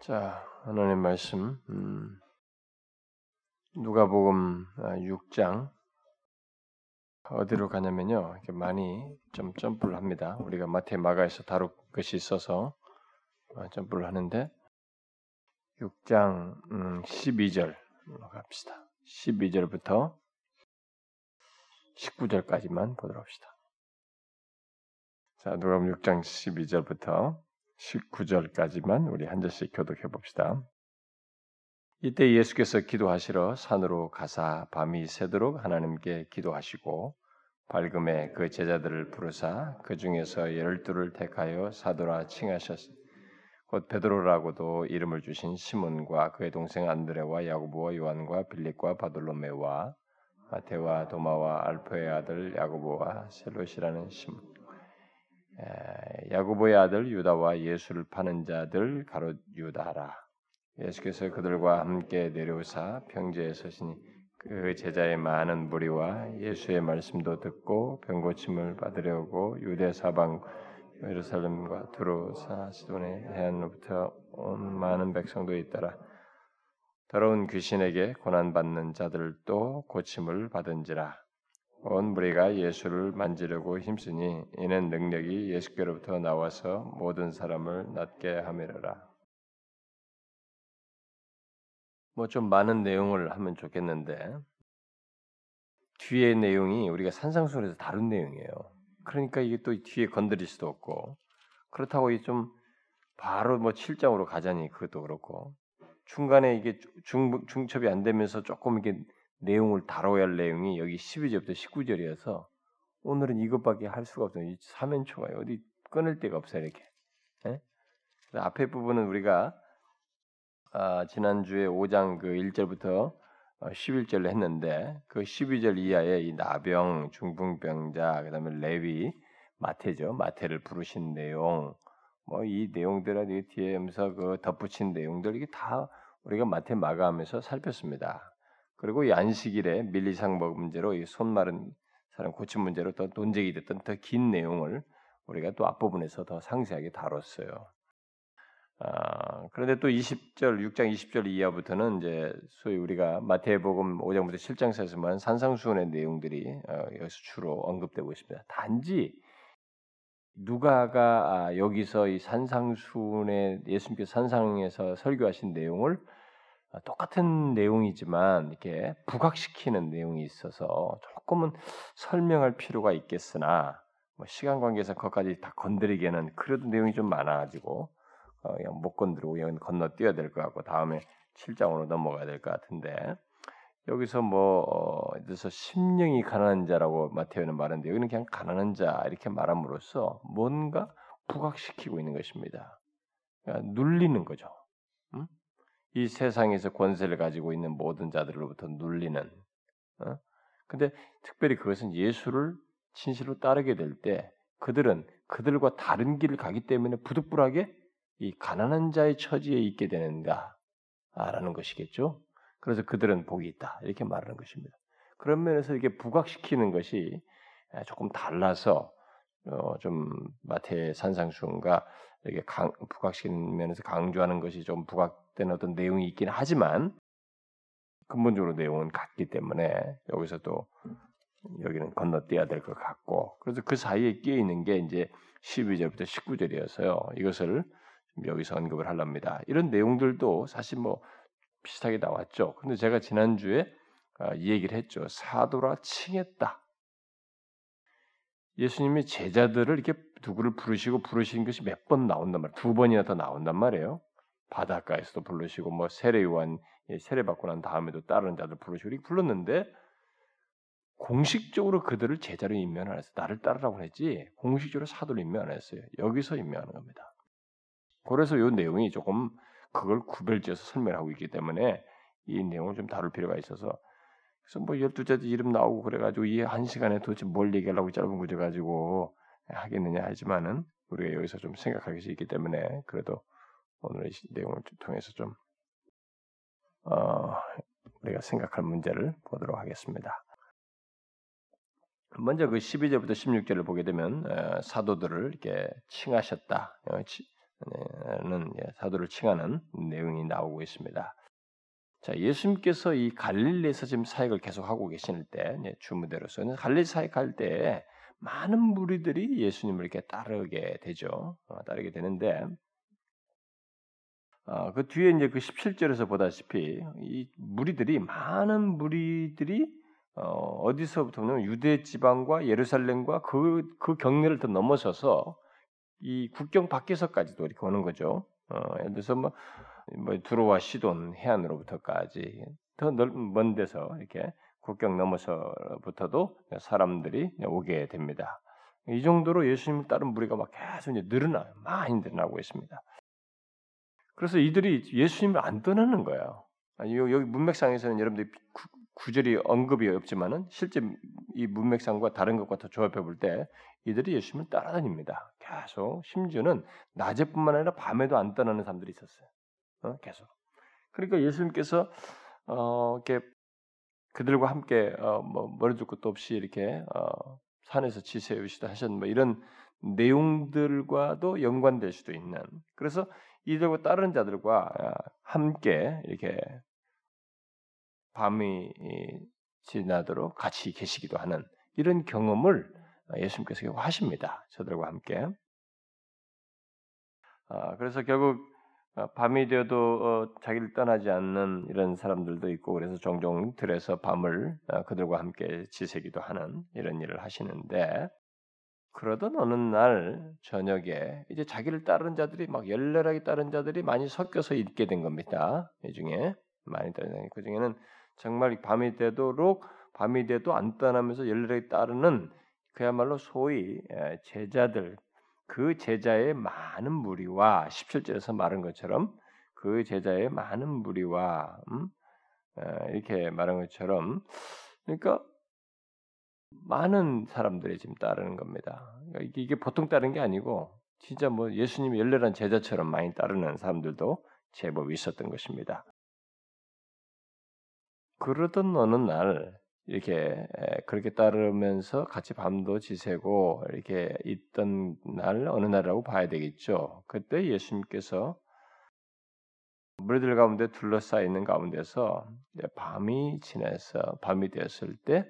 자, 하나님 말씀, 음, 누가복음 6장 아, 어디로 가냐면요, 이렇게 많이 좀 점프를 합니다. 우리가 마태 마가에서 다룰 것이 있어서 어, 점프를 하는데 6장 음, 12절 갑시다. 12절부터 19절까지만 보도록 합시다. 자, 누가복음 6장 12절부터 19절까지만 우리 한 절씩 교독해 봅시다. 이때 예수께서 기도하시러 산으로 가사 밤이 새도록 하나님께 기도하시고 밝음에 그 제자들을 부르사 그 중에서 열두를 택하여 사도라 칭하셨으니 곧 베드로라고도 이름을 주신 시몬과 그의 동생 안드레와 야고보와 요한과 빌립과 바돌로메와 마테와 도마와 알포의 아들 야고보와 셀롯이라는 시몬 야고보의 아들 유다와 예수를 파는 자들 가롯 유다라. 예수께서 그들과 함께 내려오사 평지에 서시니 그 제자의 많은 무리와 예수의 말씀도 듣고 병고침을 받으려고 유대 사방 예루살렘과 두로사 시돈의 해안로부터 온 많은 백성도 있더라. 더러운 귀신에게 고난 받는 자들도 고침을 받은지라. 온 무리가 예수를 만지려고 힘쓰니 이는 능력이 예수께로부터 나와서 모든 사람을 낫게 함이라. 뭐 좀 많은 내용을 하면 좋겠는데 뒤에 내용이 우리가 산상수훈에서 다른 내용이에요. 그러니까 이게 또 뒤에 건드릴 수도 없고 그렇다고 좀 바로 뭐 7장으로 가자니 그것도 그렇고 중간에 이게 중, 중첩이 안 되면서 조금 이게 내용을 다뤄야 할 내용이 여기 12절부터 19절이어서 오늘은 이것밖에 할 수가 없어요. 이 사면초가 어디 끊을 데가 없어요. 이렇게. 예? 앞에 부분은 우리가 아, 지난주에 5장 그 1절부터 11절을 어, 했는데 그 12절 이하에 이 나병, 중풍병자, 그다음에 레위, 마태죠. 마태를 부르신 내용, 뭐 이 내용들을 뒤에 하면서 그 덧붙인 내용들 이게 다 우리가 마태 마가하면서 살폈습니다. 그리고 이 안식일에 밀리상먹 문제로 이 손 마른 사람 고침 문제로 또 논쟁이 됐던 더 긴 내용을 우리가 또 앞부분에서 더 상세하게 다뤘어요. 아, 그런데 또 20절, 6장 20절 이하부터는 이제 소위 우리가 마태복음 5장부터 7장 사이에서만 산상수훈의 내용들이 어, 여기서 주로 언급되고 있습니다. 단지 누가가 아, 여기서 이 산상수훈의 예수님께서 산상에서 설교하신 내용을 아, 똑같은 내용이지만 이렇게 부각시키는 내용이 있어서 조금은 설명할 필요가 있겠으나 뭐 시간 관계에서 거기까지 다 건드리기에는 그래도 내용이 좀 많아가지고 어, 그냥 못 건드리고 그냥 건너뛰어야 될 것 같고 다음에 7장으로 넘어가야 될 것 같은데 여기서 뭐 어, 그래서 심령이 가난한 자라고 마태오는 말하는데 여기는 그냥 가난한 자 이렇게 말함으로써 뭔가 부각시키고 있는 것입니다. 그러니까 눌리는 거죠. 음? 이 세상에서 권세를 가지고 있는 모든 자들로부터 눌리는. 어? 근데 특별히 그것은 예수를 진실로 따르게 될 때 그들은 그들과 다른 길을 가기 때문에 부득불하게 이 가난한 자의 처지에 있게 되는가라는 것이겠죠. 그래서 그들은 복이 있다 이렇게 말하는 것입니다. 그런 면에서 이게 부각시키는 것이 조금 달라서 어, 좀 마태 산상수훈과 이렇게 강, 부각시키는 면에서 강조하는 것이 좀 부각된 어떤 내용이 있긴 하지만 근본적으로 내용은 같기 때문에 여기서 또 여기는 건너뛰어야 될 것 같고 그래서 그 사이에 끼어 있는 게 이제 12절부터 19절이어서요. 이것을 여기서 언급을 하랍니다. 이런 내용들도 사실 뭐 비슷하게 나왔죠. 근데 제가 지난주에 아, 이 얘기를 했죠. 사도라 칭했다. 예수님이 제자들을 이렇게 누구를 부르시고 부르신 것이 몇 번 나온단 말이에요. 두 번이나 더 나온단 말이에요. 바닷가에서도 부르시고 뭐 세례 요한 예, 세례 받고 난 다음에도 다른 자들 부르시고 이렇게 불렀는데 공식적으로 그들을 제자로 임명 안 했어요. 나를 따르라고 했지 공식적으로 사도로 임명 안 했어요. 여기서 임명하는 겁니다. 그래서 이 내용이 조금 그걸 구별지어서 설명하고 있기 때문에 이 내용을 좀 다룰 필요가 있어서 그래서 뭐 열두째 이름 나오고 그래가지고 이 한 시간에 도대체 뭘 얘기하려고 짧은 구조 가지고 하겠느냐 하지만은 우리가 여기서 좀 생각할 것이 있기 때문에 그래도 오늘 이 내용을 통해서 좀 어, 우리가 생각할 문제를 보도록 하겠습니다. 먼저 그 12절부터 16절을 보게 되면 어, 사도들을 이렇게 칭하셨다. 어, 는 사도를 칭하는 내용이 나오고 있습니다. 자, 예수님께서 이 갈릴리에서 지금 사역을 계속하고 계실 때, 주무대로서는 갈릴리 사역할 때 많은 무리들이 예수님을 이렇게 따르게 되죠. 어, 따르게 되는데, 어, 그 뒤에 이제 그 17절에서 보다시피 이 무리들이 많은 무리들이 어, 디서부터 보면 유대 지방과 예루살렘과 그, 그 경계를 더 넘어서서 이 국경 밖에서까지도 이렇게 오는 거죠. 어, 예를 들어서 뭐, 뭐 두로와 시돈 해안으로부터까지 더먼 데서 이렇게 국경 넘어서부터도 사람들이 오게 됩니다. 이 정도로 예수님을 따른 무리가 막 계속 이제 늘어나 많이 늘어나고 있습니다. 그래서 이들이 예수님을 안 떠나는 거예요. 여기 문맥상에서는 여러분들이 구절이 언급이 없지만은 실제 이 문맥상과 다른 것과 더 조합해 볼 때 이들이 예수님을 따라다닙니다. 계속 심지어는 낮에뿐만 아니라 밤에도 안 떠나는 사람들이 있었어요. 어? 계속. 그러니까 예수님께서 어, 이렇게 그들과 함께 어, 뭐 머리 둘 것도 없이 이렇게 어, 산에서 지세우시다 하셨는 뭐 이런 내용들과도 연관될 수도 있는. 그래서 이들과 다른 자들과 함께 이렇게 밤이 지나도록 같이 계시기도 하는 이런 경험을 예수님께서 하십니다. 저들과 함께. 아, 그래서 결국 어, 밤이 되어도 어, 자기를 떠나지 않는 이런 사람들도 있고 그래서 종종 들에서 밤을 어, 그들과 함께 지새기도 하는 이런 일을 하시는데 그러던 어느 날 저녁에 이제 자기를 따르는 자들이 막 열렬하게 따르는 자들이 많이 섞여서 있게 된 겁니다. 이 중에 많이 따르는 그 중에는 정말 밤이 되도록 밤이 돼도 안 떠나면서 열렬하게 따르는 그야말로 소위 제자들 그 제자의 많은 무리와 17절에서 말한 것처럼 그 제자의 많은 무리와 음? 이렇게 말한 것처럼 그러니까 많은 사람들이 지금 따르는 겁니다. 그러니까 이게 보통 따르는 게 아니고 진짜 뭐 예수님 열렬한 제자처럼 많이 따르는 사람들도 제법 있었던 것입니다. 그러던 어느 날 이렇게 그렇게 따르면서 같이 밤도 지새고 이렇게 있던 날 어느 날이라고 봐야 되겠죠. 그때 예수님께서 무리들 가운데 둘러싸여 있는 가운데서 밤이 지나서 밤이 되었을 때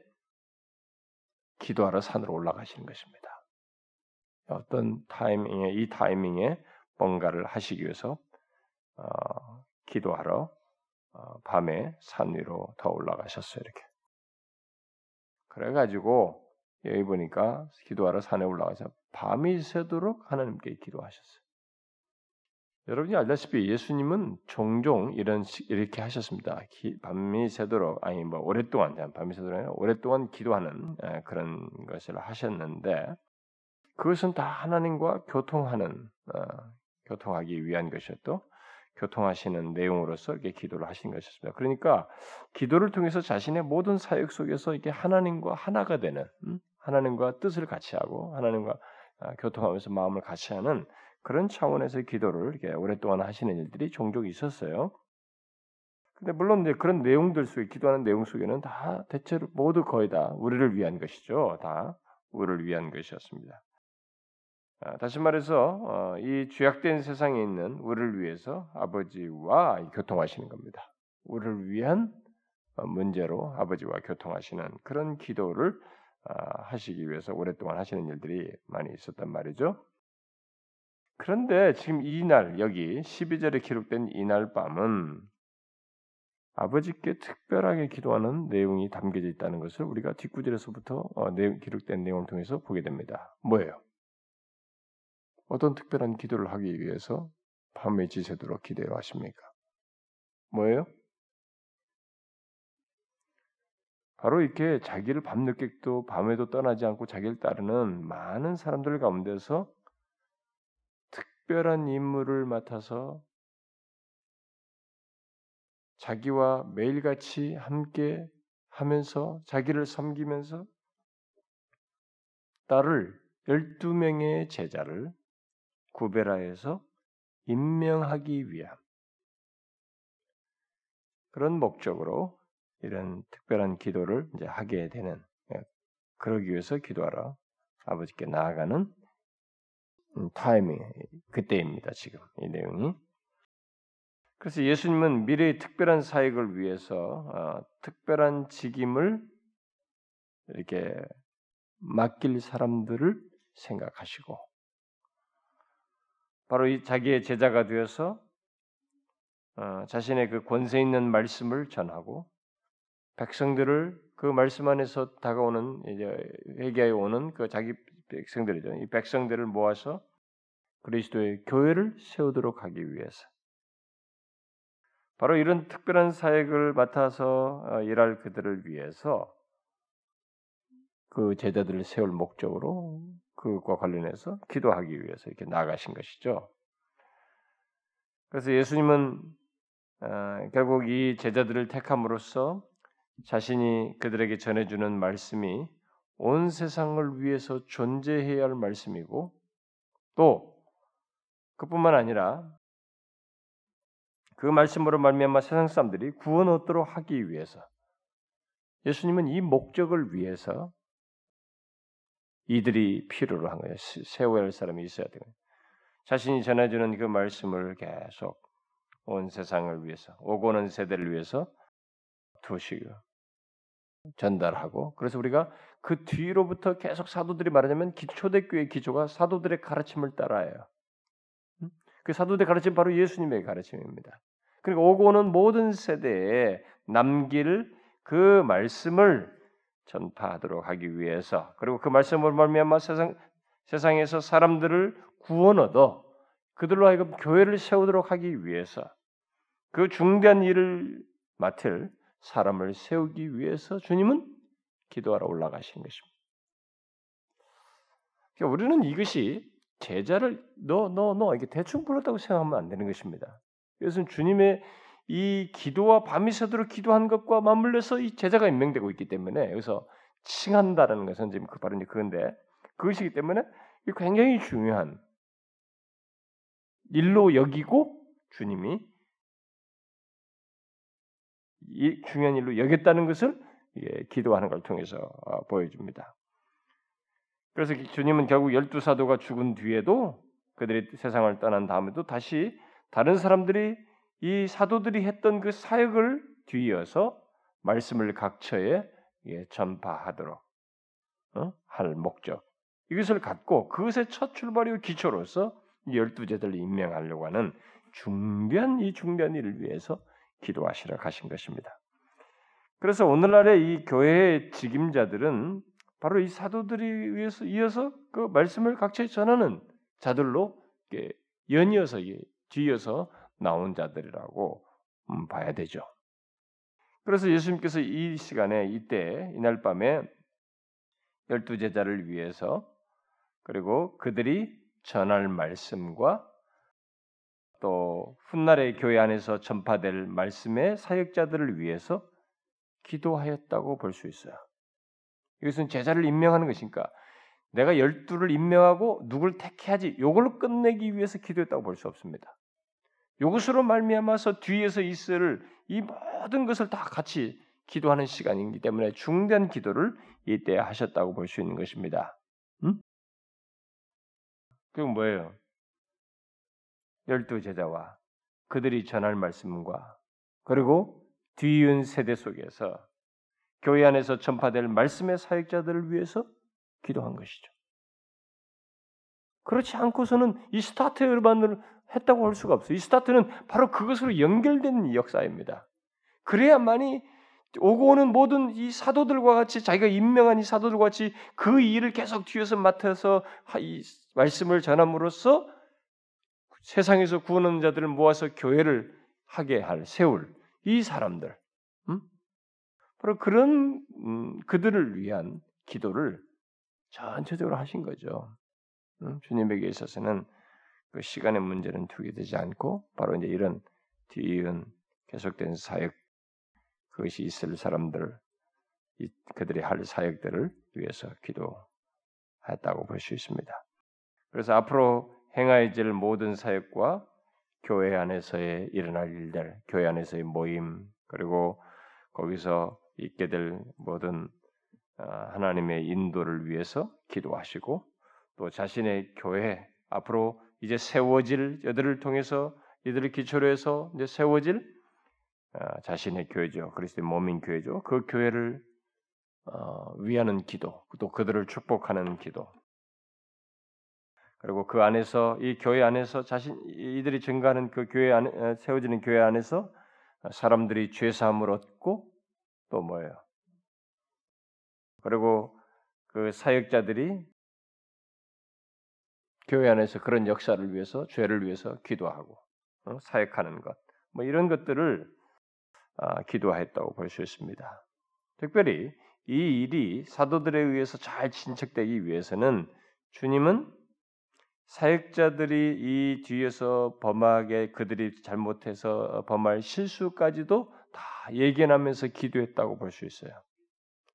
기도하러 산으로 올라가시는 것입니다. 어떤 타이밍에 이 타이밍에 뭔가를 하시기 위해서 어, 기도하러 어, 밤에 산 위로 더 올라가셨어요. 이렇게. 그래가지고 여기 보니까 기도하러 산에 올라가서 밤이 새도록 하나님께 기도하셨어요. 여러분이 알다시피 예수님은 종종 이런 이렇게 하셨습니다. 기, 밤이 새도록 아니 뭐 오랫동안 밤이 새도록 아니라 오랫동안 기도하는 그런 것을 하셨는데 그것은 다 하나님과 교통하는 어, 교통하기 위한 것이었고 교통하시는 내용으로서 이렇게 기도를 하신 것이었습니다. 그러니까 기도를 통해서 자신의 모든 사역 속에서 이게 하나님과 하나가 되는 음? 하나님과 뜻을 같이 하고 하나님과 아, 교통하면서 마음을 같이 하는 그런 차원에서 기도를 이렇게 오랫동안 하시는 일들이 종종 있었어요. 근데 물론 이제 그런 내용들 속에 기도하는 내용 속에는 다 대체로 모두 거의 다 우리를 위한 것이죠. 다 우리를 위한 것이었습니다. 아, 다시 말해서 어, 이 죄악된 세상에 있는 우리를 위해서 아버지와 교통하시는 겁니다. 우리를 위한 어, 문제로 아버지와 교통하시는 그런 기도를 아, 하시기 위해서 오랫동안 하시는 일들이 많이 있었단 말이죠. 그런데 지금 이날 여기 12절에 기록된 이날 밤은 아버지께 특별하게 기도하는 내용이 담겨져 있다는 것을 우리가 뒷구절에서부터 어, 기록된 내용을 통해서 보게 됩니다. 뭐예요? 어떤 특별한 기도를 하기 위해서 밤에 지새도록 기대를 하십니까? 뭐예요? 바로 이렇게 자기를 밤늦게도 밤에도 떠나지 않고 자기를 따르는 많은 사람들 가운데서 특별한 임무를 맡아서 자기와 매일같이 함께 하면서 자기를 섬기면서 딸을 12명의 제자를 구베라에서 임명하기 위함. 그런 목적으로 이런 특별한 기도를 이제 하게 되는 예, 그러기 위해서 기도하러 아버지께 나아가는 음, 타이밍 그때입니다. 지금 이 내용이. 그래서 예수님은 미래의 특별한 사역을 위해서 어, 특별한 직임을 이렇게 맡길 사람들을 생각하시고 바로 이 자기의 제자가 되어서 어, 자신의 그 권세 있는 말씀을 전하고 백성들을 그 말씀 안에서 다가오는 이제 회개에 오는 그 자기 백성들이죠. 이 백성들을 모아서 그리스도의 교회를 세우도록 하기 위해서 바로 이런 특별한 사역을 맡아서 어, 일할 그들을 위해서 그 제자들을 세울 목적으로 그것과 관련해서 기도하기 위해서 이렇게 나가신 것이죠. 그래서 예수님은 어, 결국 이 제자들을 택함으로써 자신이 그들에게 전해주는 말씀이 온 세상을 위해서 존재해야 할 말씀이고 또 그뿐만 아니라 그 말씀으로 말미암아 세상 사람들이 구원 얻도록 하기 위해서 예수님은 이 목적을 위해서 이들이 필요로 한 거예요. 세워야 할 사람이 있어야 되고 자신이 전해주는 그 말씀을 계속 온 세상을 위해서 오고 오는 세대를 위해서 두시고 전달하고 그래서 우리가 그 뒤로부터 계속 사도들이 말하자면 초대교회 기조가 사도들의 가르침을 따라요. 그 사도들의 가르침 바로 예수님의 가르침입니다. 그리고 오고 오는 모든 세대에 남길 그 말씀을 전파하도록 하기 위해서 그리고 그 말씀을 말미암아 세상 세상에서 사람들을 구원 얻어 그들로 하여금 교회를 세우도록 하기 위해서 그 중대한 일을 맡을 사람을 세우기 위해서 주님은 기도하러 올라가신 것입니다. 그러니까 우리는 이것이 제자를 너 너 너 이게 대충 불렀다고 생각하면 안 되는 것입니다. 이것은 주님의 이 기도와 밤이 새도록 기도한 것과 맞물려서 이 제자가 임명되고 있기 때문에 여기서 칭한다라는 것은 지금 그 바로 이제 그건데 그것이기 때문에 굉장히 중요한 일로 여기고 주님이 이 중요한 일로 여겼다는 것을 기도하는 걸 통해서 어, 보여줍니다. 그래서 주님은 결국 열두 사도가 죽은 뒤에도 그들이 세상을 떠난 다음에도 다시 다른 사람들이 이 사도들이 했던 그 사역을 뒤이어서 말씀을 각처에 전파하도록 어? 할 목적 이것을 갖고 그것의 첫 출발이고 기초로서 열두 제자를 임명하려고 하는 중대한 이 중대한 일을 위해서 기도하시러 가신 것입니다. 그래서 오늘날의 이 교회의 직임자들은 바로 이 사도들이 위해서 이어서 그 말씀을 각처에 전하는 자들로 연이어서 뒤이어서 나온 자들이라고 음, 봐야 되죠. 그래서 예수님께서 이 시간에 이때 이날 밤에 열두 제자를 위해서 그리고 그들이 전할 말씀과 또 훗날의 교회 안에서 전파될 말씀의 사역자들을 위해서 기도하였다고 볼 수 있어요. 이것은 제자를 임명하는 것이니까 내가 열두를 임명하고 누굴 택해야지 요걸 끝내기 위해서 기도했다고 볼 수 없습니다. 이것으로 말미암아서 뒤에서 있을 이 모든 것을 다 같이 기도하는 시간이기 때문에 중대한 기도를 이때 하셨다고 볼 수 있는 것입니다. 음? 그건 뭐예요? 열두 제자와 그들이 전할 말씀과 그리고 뒤이은 세대 속에서 교회 안에서 전파될 말씀의 사역자들을 위해서 기도한 것이죠. 그렇지 않고서는 이 스타트 했다고 할 수가 없어요. 이 스타트는 바로 그것으로 연결된 역사입니다. 그래야만이 오고 오는 모든 이 사도들과 같이 자기가 임명한 이 사도들과 같이 그 일을 계속 뒤에서 맡아서 이 말씀을 전함으로써 세상에서 구원하는 자들을 모아서 교회를 하게 할 세울 이 사람들, 음? 바로 그런 음, 그들을 위한 기도를 전체적으로 하신 거죠. 음? 주님에게 있어서는 그 시간의 문제는 두게 되지 않고 바로 이제 이런 뒤은 계속된 사역 그것이 있을 사람들 그들이 할 사역들을 위해서 기도했다고 볼 수 있습니다. 그래서 앞으로 행하여질 모든 사역과 교회 안에서의 일어날 일들, 교회 안에서의 모임, 그리고 거기서 있게 될 모든 어, 하나님의 인도를 위해서 기도하시고 또 자신의 교회 앞으로 이제 세워질 이들을 통해서 이들을 기초로 해서 이제 세워질 어, 자신의 교회죠. 그리스도의 몸인 교회죠. 그 교회를 어, 위하는 기도, 또 그들을 축복하는 기도. 그리고 그 안에서 이 교회 안에서 자신 이들이 증가하는 그 교회 안에 어, 세워지는 교회 안에서 사람들이 죄 사함을 얻고 또 뭐예요? 그리고 그 사역자들이 교회 안에서 그런 역사를 위해서 죄를 위해서 기도하고 어? 사역하는 것, 뭐 이런 것들을 아, 기도했다고 볼 수 있습니다. 특별히 이 일이 사도들에 의해서 잘 진척되기 위해서는 주님은 사역자들이 이 뒤에서 범하게 그들이 잘못해서 범할 실수까지도 다 예견하면서 기도했다고 볼 수 있어요.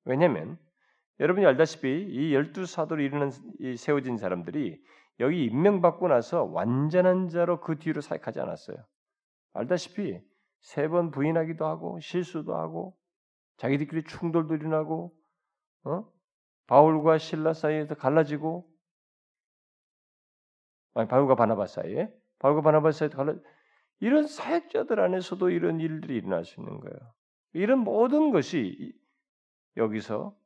왜냐하면 여러분이 알다시피 이 열두 사도로 이르는 이 세워진 사람들이 여기 임명받고 나서 완전한 자로 그 뒤로 사역하지 않았어요. 알다시피 세 번 부인하기도 하고 실수도 하고 자기들끼리 충돌도 일어나고 어? 바울과 신라 사이에서 갈라지고 아니 바울과 바나바 사이에 바울과 바나바 사이에 갈라 이런 사역자들 안에서도 이런 일들이 일어날 수 있는 거예요. 이런 모든 것이 여기서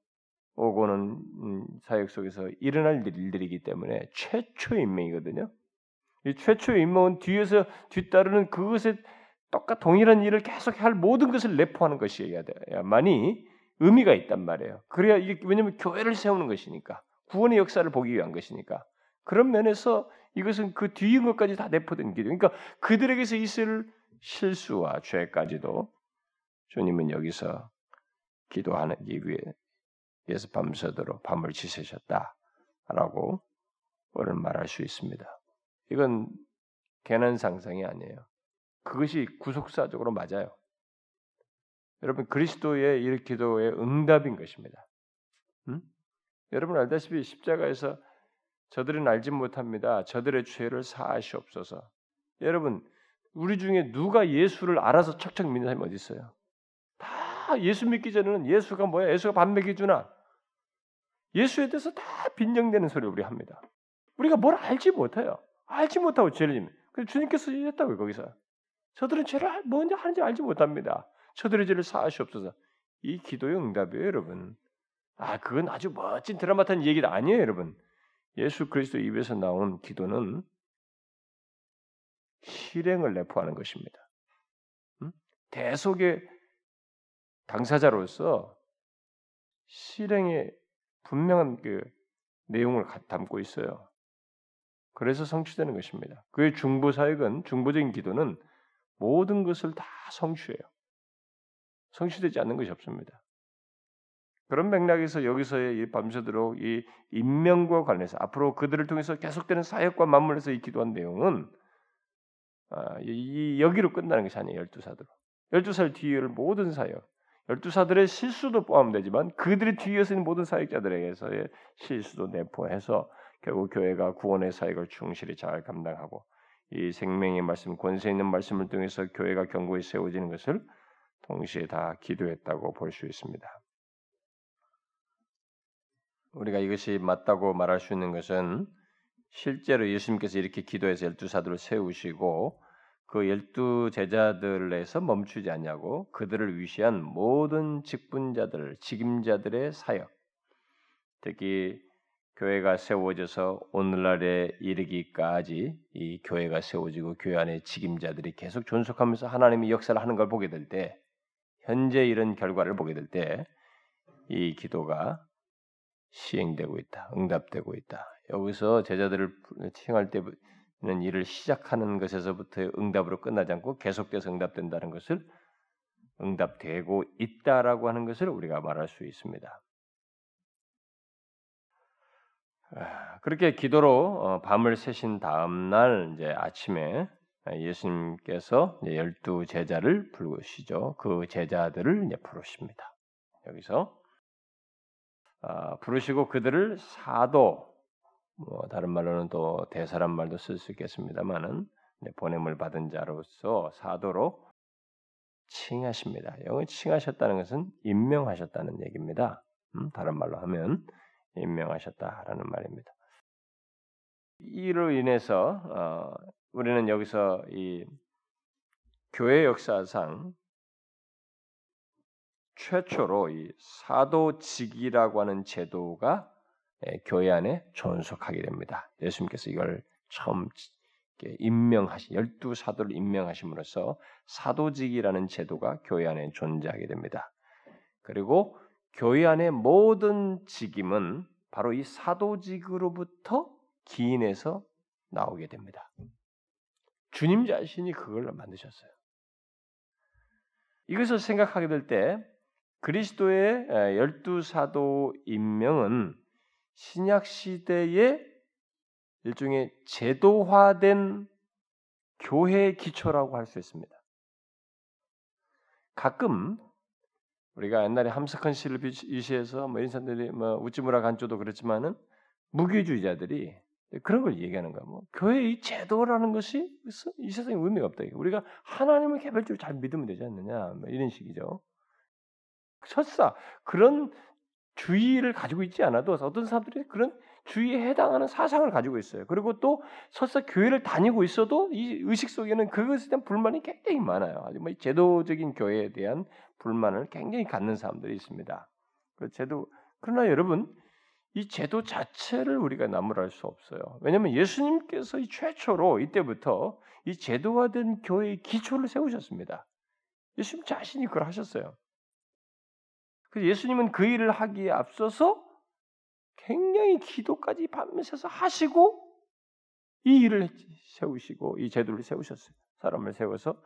오고는 음, 사역 속에서 일어날 일들이기 때문에 최초의 인명이거든요. 이 최초의 인명은 뒤에서 뒤따르는 그것에 똑같 동일한 일을 계속 할 모든 것을 내포하는 것이어야 돼야만이 의미가 있단 말이에요. 그래야 이게 왜냐하면 교회를 세우는 것이니까 구원의 역사를 보기 위한 것이니까 그런 면에서 이것은 그 뒤인 것까지 다 내포된 기도. 그러니까 그들에게서 있을 실수와 죄까지도 주님은 여기서 기도하기 위해 위해서 밤새도록 밤을 지새셨다라고 오늘 말할 수 있습니다. 이건 괜한 상상이 아니에요. 그것이 구속사적으로 맞아요. 여러분 그리스도의 이 기도의 응답인 것입니다. 음? 여러분 알다시피 십자가에서 저들은 알지 못합니다. 저들의 죄를 사하시옵소서. 여러분 우리 중에 누가 예수를 알아서 척척 믿는 사람이 어디 있어요? 다 예수 믿기 전에는 예수가 뭐야? 예수가 밥 먹여주나? 예수에 대해서 다 빈정되는 소리를 우리 합니다. 우리가 뭘 알지 못해요. 알지 못하고 죄를 짓는. 그래서 주님께서 이랬다고요, 거기서. 저들은 죄를 뭔지 하는지 알지 못합니다. 저들의 죄를 사하시옵소서. 이 기도의 응답이에요, 여러분. 아, 그건 아주 멋진 드라마 탄 얘기가 아니에요, 여러분. 예수 그리스도 입에서 나온 기도는 실행을 내포하는 것입니다. 음? 대속의 당사자로서 실행에 분명한 그 내용을 담고 있어요. 그래서 성취되는 것입니다. 그의 중보 사역은 중보적인 기도는 모든 것을 다 성취해요. 성취되지 않는 것이 없습니다. 그런 맥락에서 여기서의 이 밤새도록 이 인명과 관련해서 앞으로 그들을 통해서 계속되는 사역과 맞물려서 이 기도한 내용은 아, 이 여기로 끝나는 것이 아니에요. 열두 사도로. 열두 살 뒤를 모든 사역, 열두 사들의 실수도 포함되지만 그들의 뒤에서 있는 모든 사역자들에게서의 실수도 내포해서 결국 교회가 구원의 사역을 충실히 잘 감당하고 이 생명의 말씀, 권세 있는 말씀을 통해서 교회가 견고히 세워지는 것을 동시에 다 기도했다고 볼 수 있습니다. 우리가 이것이 맞다고 말할 수 있는 것은 실제로 예수님께서 이렇게 기도해서 열두 사도를 세우시고 그 열두 제자들에서 멈추지 않냐고 그들을 위시한 모든 직분자들, 직임자들의 사역, 특히 교회가 세워져서 오늘날에 이르기까지 이 교회가 세워지고 교회 안에 직임자들이 계속 존속하면서 하나님이 역사를 하는 걸 보게 될 때, 현재 이런 결과를 보게 될 때, 이 기도가 시행되고 있다, 응답되고 있다. 여기서 제자들을 칭할 때 는 일을 시작하는 것에서부터 응답으로 끝나지 않고 계속돼서 응답된다는 것을 응답되고 있다라고 하는 것을 우리가 말할 수 있습니다. 아, 그렇게 기도로 어, 밤을 새신 다음 날 이제 아침에 예수님께서 열두 제자를 부르시죠. 그 제자들을 이제 부르십니다. 여기서 아, 부르시고 그들을 사도 뭐 다른 말로는 또 대사란 말도 쓸 수 있겠습니다만은 보냄을 받은 자로서 사도로 칭하십니다. 영을 칭하셨다는 것은 임명하셨다는 얘기입니다. 음, 다른 말로 하면 임명하셨다라는 말입니다. 이로 인해서 어, 우리는 여기서 이 교회 역사상 최초로 이 사도직이라고 하는 제도가 예, 교회 안에 존속하게 됩니다. 예수님께서 이걸 처음 임명하신 열두 사도를 임명하심으로써 사도직이라는 제도가 교회 안에 존재하게 됩니다. 그리고 교회 안의 모든 직임은 바로 이 사도직으로부터 기인해서 나오게 됩니다. 주님 자신이 그걸 만드셨어요. 이것을 생각하게 될 때 그리스도의 열두 사도 임명은 신약 시대의 일종의 제도화된 교회의 기초라고 할 수 있습니다. 가끔 우리가 옛날에 함석헌 씨를 유시해서 뭐 이런 사람들이 뭐 우찌무라 간조도 그렇지만은 무교주의자들이 그런 걸 얘기하는 거야. 뭐 교회의 제도라는 것이 이 세상에 의미가 없다. 우리가 하나님을 개별적으로 잘 믿으면 되지 않느냐. 뭐 이런 식이죠. 설사 그런 주의를 가지고 있지 않아도 어떤 사람들이 그런 주의에 해당하는 사상을 가지고 있어요. 그리고 또 설사 교회를 다니고 있어도 이 의식 속에는 그것에 대한 불만이 굉장히 많아요. 아주 뭐 제도적인 교회에 대한 불만을 굉장히 갖는 사람들이 있습니다. 그 제도 그러나 여러분 이 제도 자체를 우리가 나무랄 수 없어요. 왜냐하면 예수님께서 이 최초로 이때부터 이 제도화된 교회의 기초를 세우셨습니다. 예수님 자신이 그걸 하셨어요. 그래서 예수님은 그 일을 하기에 앞서서 굉장히 기도까지 밤새서 하시고 이 일을 세우시고 이 제도를 세우셨어요. 사람을 세워서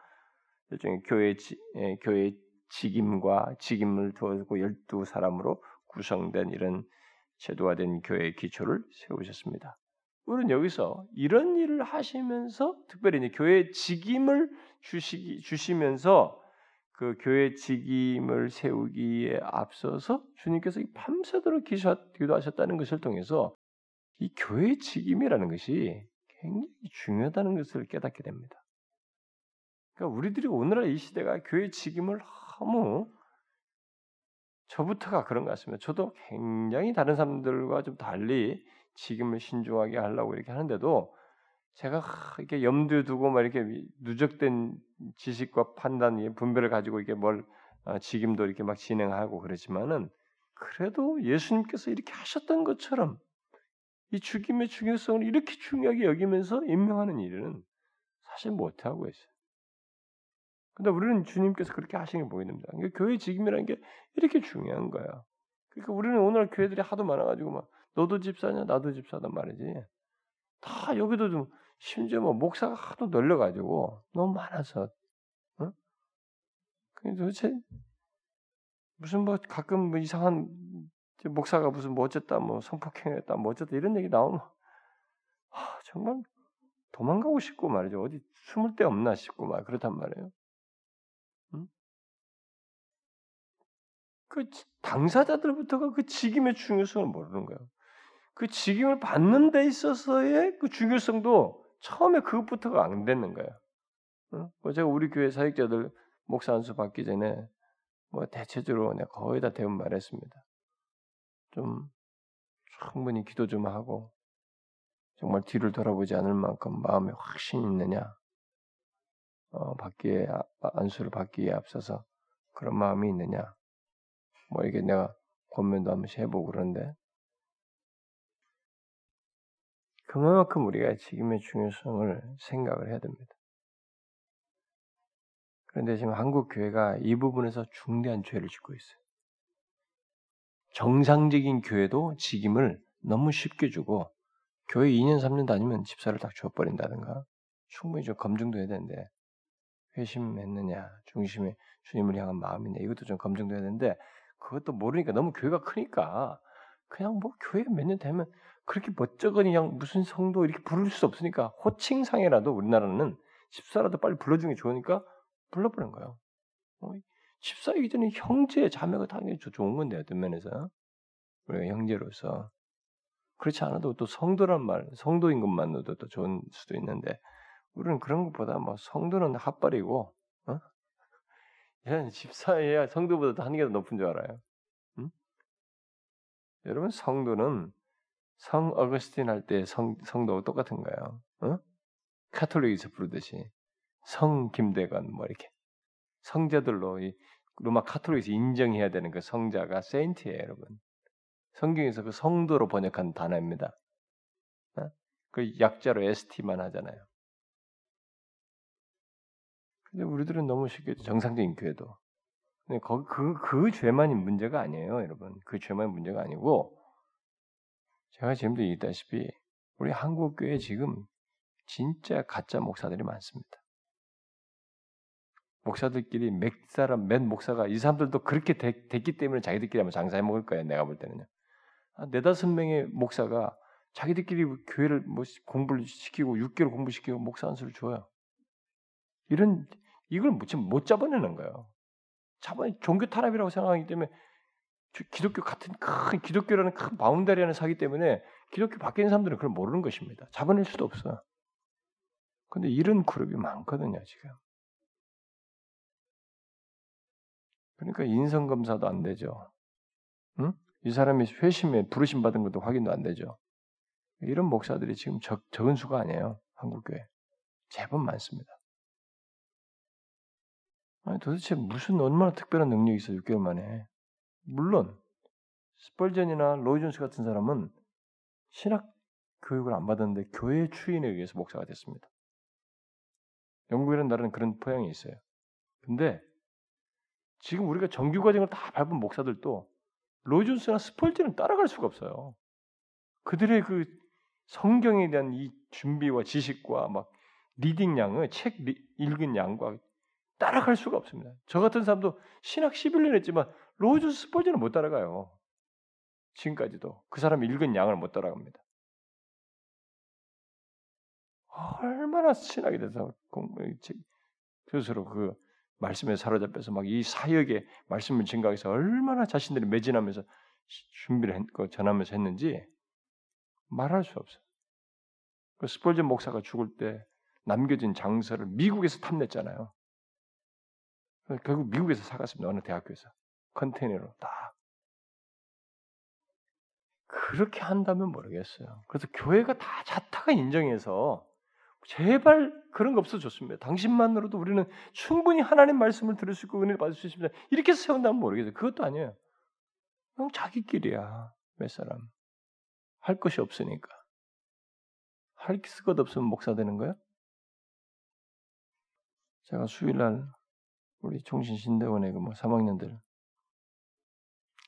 일종의 교회 지, 예, 교회 직임과 직임을 두고 열두 사람으로 구성된 이런 제도화된 교회의 기초를 세우셨습니다. 우리는 여기서 이런 일을 하시면서 특별히 이제 교회 직임을 주시기 주시면서 그 교회 직임을 세우기에 앞서서 주님께서 밤새도록 기도하셨다는 것을 통해서 이 교회 직임이라는 것이 굉장히 중요하다는 것을 깨닫게 됩니다. 그러니까 우리들이 오늘날 이 시대가 교회 직임을 너무 저부터가 그런 것 같습니다. 저도 굉장히 다른 사람들과 좀 달리 직임을 신중하게 하려고 이렇게 하는데도 제가 이렇게 염두에 두고 막 이렇게 누적된 지식과 판단, 분별을 가지고 이렇게 뭘 어, 직임도 이렇게 막 진행하고 그러지만은 그래도 예수님께서 이렇게 하셨던 것처럼 이 죽임의 중요성을 이렇게 중요하게 여기면서 임명하는 일은 사실 못하고 있어요. 근데 우리는 주님께서 그렇게 하시는 게 보이는데 그러니까 교회 직임이라는 게 이렇게 중요한 거야. 그러니까 우리는 오늘 교회들이 하도 많아가지고 막 너도 집사냐 나도 집사단 말이지. 다 여기도 좀 심지어 뭐 목사가 하도 널려가지고 너무 많아서, 어? 도대체 무슨 뭐 가끔 뭐 이상한 목사가 무슨 뭐 어쨌다 뭐 성폭행했다 뭐 어쨌다 이런 얘기 나오면 아, 정말 도망가고 싶고 말이죠 어디 숨을 데 없나 싶고 막 그렇단 말이에요. 응? 그 당사자들부터가 그 직임의 중요성을 모르는 거예요. 그 직임을 받는 데 있어서의 그 중요성도 처음에 그것부터가 안 됐는 거예요. 어? 뭐 제가 우리 교회 사역자들 목사 안수 받기 전에 뭐 대체적으로 내가 거의 다 대부분 말했습니다. 좀 충분히 기도 좀 하고 정말 뒤를 돌아보지 않을 만큼 마음에 확신 있느냐, 어, 받기에 안수를 받기에 앞서서 그런 마음이 있느냐, 뭐 이게 내가 권면도 한 번씩 해보고 그런데 그만큼 우리가 지금의 중요성을 생각을 해야 됩니다. 그런데 지금 한국 교회가 이 부분에서 중대한 죄를 짓고 있어요. 정상적인 교회도 직임을 너무 쉽게 주고 교회 2년 3년 다니면 집사를 딱 줘버린다든가 충분히 좀 검증도 해야 되는데 회심했느냐 중심에 주님을 향한 마음이냐 이것도 좀 검증도 해야 되는데 그것도 모르니까 너무 교회가 크니까 그냥 뭐 교회 몇 년 되면 그렇게 멋쩍은 그냥 무슨 성도 이렇게 부를 수 없으니까 호칭상이라도 우리나라는 집사라도 빨리 불러주는 게 좋으니까 불러버린 거예요. 어, 집사이기 전에 형제, 자매가 당연히 좋은 건데 어떤 면에서 우리가 형제로서 그렇지 않아도 또 성도란 말, 성도인 것만으로도 또 좋은 수도 있는데 우리는 그런 것보다 뭐 성도는 핫발이고 어? 이런 집사해야 성도보다 도 한계가 높은 줄 알아요. 응? 여러분 성도는 성 어거스틴 할 때 성 성도 똑같은 거예요. 어? 카톨릭에서 부르듯이 성 김대건 뭐 이렇게 성자들로 이 로마 카톨릭에서 인정해야 되는 그 성자가 세인트예요, 여러분. 성경에서 그 성도로 번역한 단어입니다. 어? 그 약자로 ST만 하잖아요. 근데 우리들은 너무 쉽게 정상적인 교회도 근데 그, 그, 그 죄만이 문제가 아니에요, 여러분. 그 죄만이 문제가 아니고 제가 지금도 얘기했다시피 우리 한국 교회 지금 진짜 가짜 목사들이 많습니다. 목사들끼리 몇 사람, 몇 목사가 이 사람들도 그렇게 되, 됐기 때문에 자기들끼리 한번 장사해 먹을 거예요. 내가 볼 때는요. 아, 네다섯 명의 목사가 자기들끼리 교회를 뭐 공부를 시키고 6개월 공부시키고 목사 한 수를 줘요. 이런 이걸 지금 못 잡아내는 거예요. 잡아 종교 탄압이라고 생각하기 때문에 기독교 같은 큰 기독교라는 큰 바운다리 안에 사기 때문에 기독교 밖에 있는 사람들은 그걸 모르는 것입니다. 잡아낼 수도 없어요. 근데 이런 그룹이 많거든요, 지금. 그러니까 인성 검사도 안 되죠. 응? 이 사람이 회심에 부르심 받은 것도 확인도 안 되죠. 이런 목사들이 지금 적, 적은 수가 아니에요. 한국 교회. 제법 많습니다. 아니 도대체 무슨 얼마나 특별한 능력이 있어 6개월 만에. 물론 스펄전이나 로이존스 같은 사람은 신학 교육을 안 받았는데 교회 추인에 의해서 목사가 됐습니다. 영국이라는 나라는 그런 포양이 있어요. 근데 지금 우리가 정규 과정을 다 밟은 목사들도 로이존스나 스펄전을 따라갈 수가 없어요. 그들의 그 성경에 대한 이 준비와 지식과 막 reading 양을 책 읽은 양과 따라갈 수가 없습니다. 저 같은 사람도 신학 11년 했지만 로즈 스포즈는 못 따라가요. 지금까지도 그 사람 읽은 양을 못 따라갑니다. 얼마나 신학에 대해서 스스로 그 말씀에 사로잡혀서 막 이 사역에 말씀을 증가해서 얼마나 자신들이 매진하면서 준비를 했고 전하면서 했는지 말할 수 없어요. 그 스폴전 목사가 죽을 때 남겨진 장서를 미국에서 탐냈잖아요. 결국 미국에서 사갔습니다. 어느 대학교에서. 컨테이너로 다. 그렇게 한다면 모르겠어요. 그래서 교회가 다 자타가 인정해서 제발 그런 거 없어졌습니다. 당신만으로도 우리는 충분히 하나님 말씀을 들을 수 있고 은혜를 받을 수 있습니다. 이렇게 세운다면 모르겠어요. 그것도 아니에요. 그냥 자기끼리야. 몇 사람. 할 것이 없으니까. 할 것 없으면 목사 되는 거야? 제가 수요일날 우리 종신신대원의 그뭐 3학년들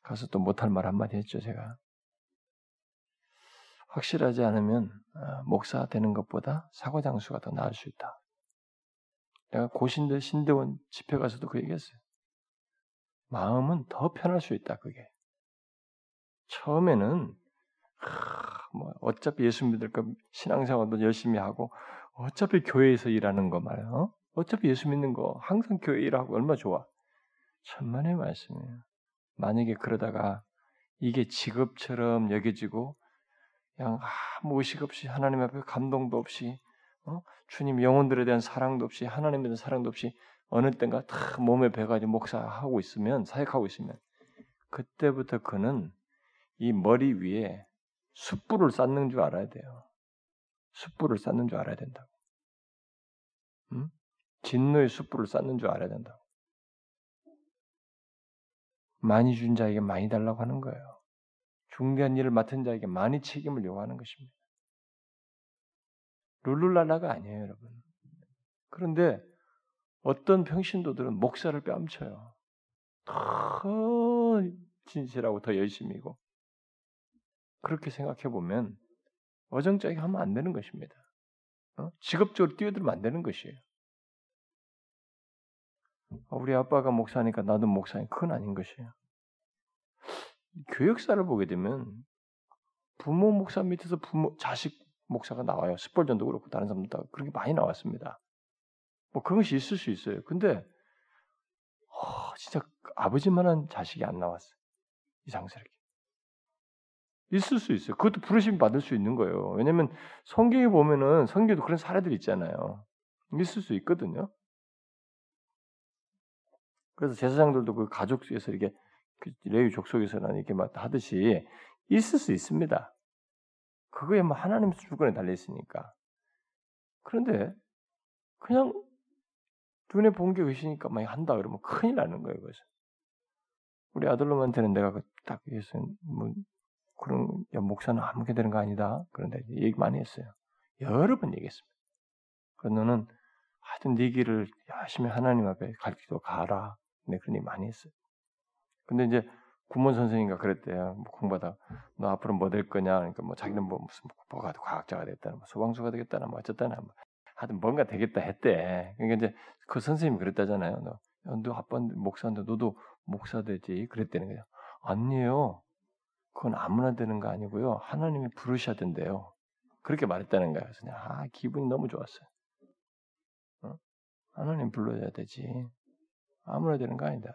가서 또 못할 말 한마디 했죠, 제가. 확실하지 않으면 아, 목사 되는 것보다 사고 장수가 더 나을 수 있다. 내가 고신대 신대원 집회 가서도 그 얘기했어요. 마음은 더 편할 수 있다. 그게 처음에는 하, 뭐 어차피 예수 믿을 거 신앙생활도 열심히 하고 어차피 교회에서 일하는 거 말이야. 어? 어차피 예수 믿는 거 항상 교회 일하고 얼마 좋아. 천만의 말씀이에요. 만약에 그러다가 이게 직업처럼 여겨지고 그냥 아무 의식 없이 하나님 앞에 감동도 없이 어? 주님 영혼들에 대한 사랑도 없이 하나님에 대한 사랑도 없이 어느 땐가 다 몸에 배가지고 목사하고 있으면 사역하고 있으면 그때부터 그는 이 머리 위에 숯불을 쌓는 줄 알아야 돼요. 숯불을 쌓는 줄 알아야 된다고. 응? 진노의 숯불을 쌓는 줄 알아야 된다고. 많이 준 자에게 많이 달라고 하는 거예요. 중대한 일을 맡은 자에게 많이 책임을 요구하는 것입니다. 룰루랄라가 아니에요, 여러분. 그런데 어떤 평신도들은 목사를 뺨쳐요. 더 진실하고 더 열심히고 그렇게 생각해 보면 어정쩡하게 하면 안 되는 것입니다. 어? 직업적으로 뛰어들면 안 되는 것이에요. 어, 우리 아빠가 목사니까 나도 목사니 그건 아닌 것이에요. 교역사를 보게 되면 부모 목사 밑에서 부모 자식 목사가 나와요. 스벌전도 그렇고 다른 사람도 다 그렇게 많이 나왔습니다. 뭐 그런 것이 있을 수 있어요. 근데 어, 진짜 아버지만한 자식이 안 나왔어요. 이상스럽게. 있을 수 있어요. 그것도 부르심 받을 수 있는 거예요. 왜냐하면 성경에 보면은 성경에도 그런 사례들이 있잖아요. 있을 수 있거든요. 그래서 제사장들도 그 가족 에서 이렇게 그 레위 족속에서는 이렇게 막 하듯이 있을 수 있습니다. 그거에 뭐 하나님 주권에 달려 있으니까. 그런데 그냥 눈에 본 게 의시니까 막 한다 그러면 큰일 나는 거예요, 그것은. 우리 아들놈한테는 내가 그딱 예수 뭐 그런 야 목사는 아무게 되는 거 아니다. 그런데 얘기 많이 했어요. 여러 번 얘기했습니다. 그 너는 하여튼 네 길을 열심히 하나님 앞에 가르치도 가라. 네 그런 얘기 많이 했어요. 근데 이제 구몬 선생님과 그랬대요. 뭐 공부하다 너 앞으로 뭐 될 거냐? 그러니까 뭐 자기는 뭐 무슨 뭐가 과학자가 됐다나 뭐 소방수가 되겠다나 뭐 어쨌다나 뭐 하여튼 뭔가 되겠다 했대. 그러니까 이제 그 선생님이 그랬다잖아요. 너, 너 아빠 목사인데 너도 목사 되지 그랬대는 거예요. 아니에요. 그건 아무나 되는 거 아니고요. 하나님이 부르셔야 된대요. 그렇게 말했다는 거예요. 그래서 그냥 아 기분이 너무 좋았어요. 어? 하나님 불러야 되지. 아무나 되는 거 아니다.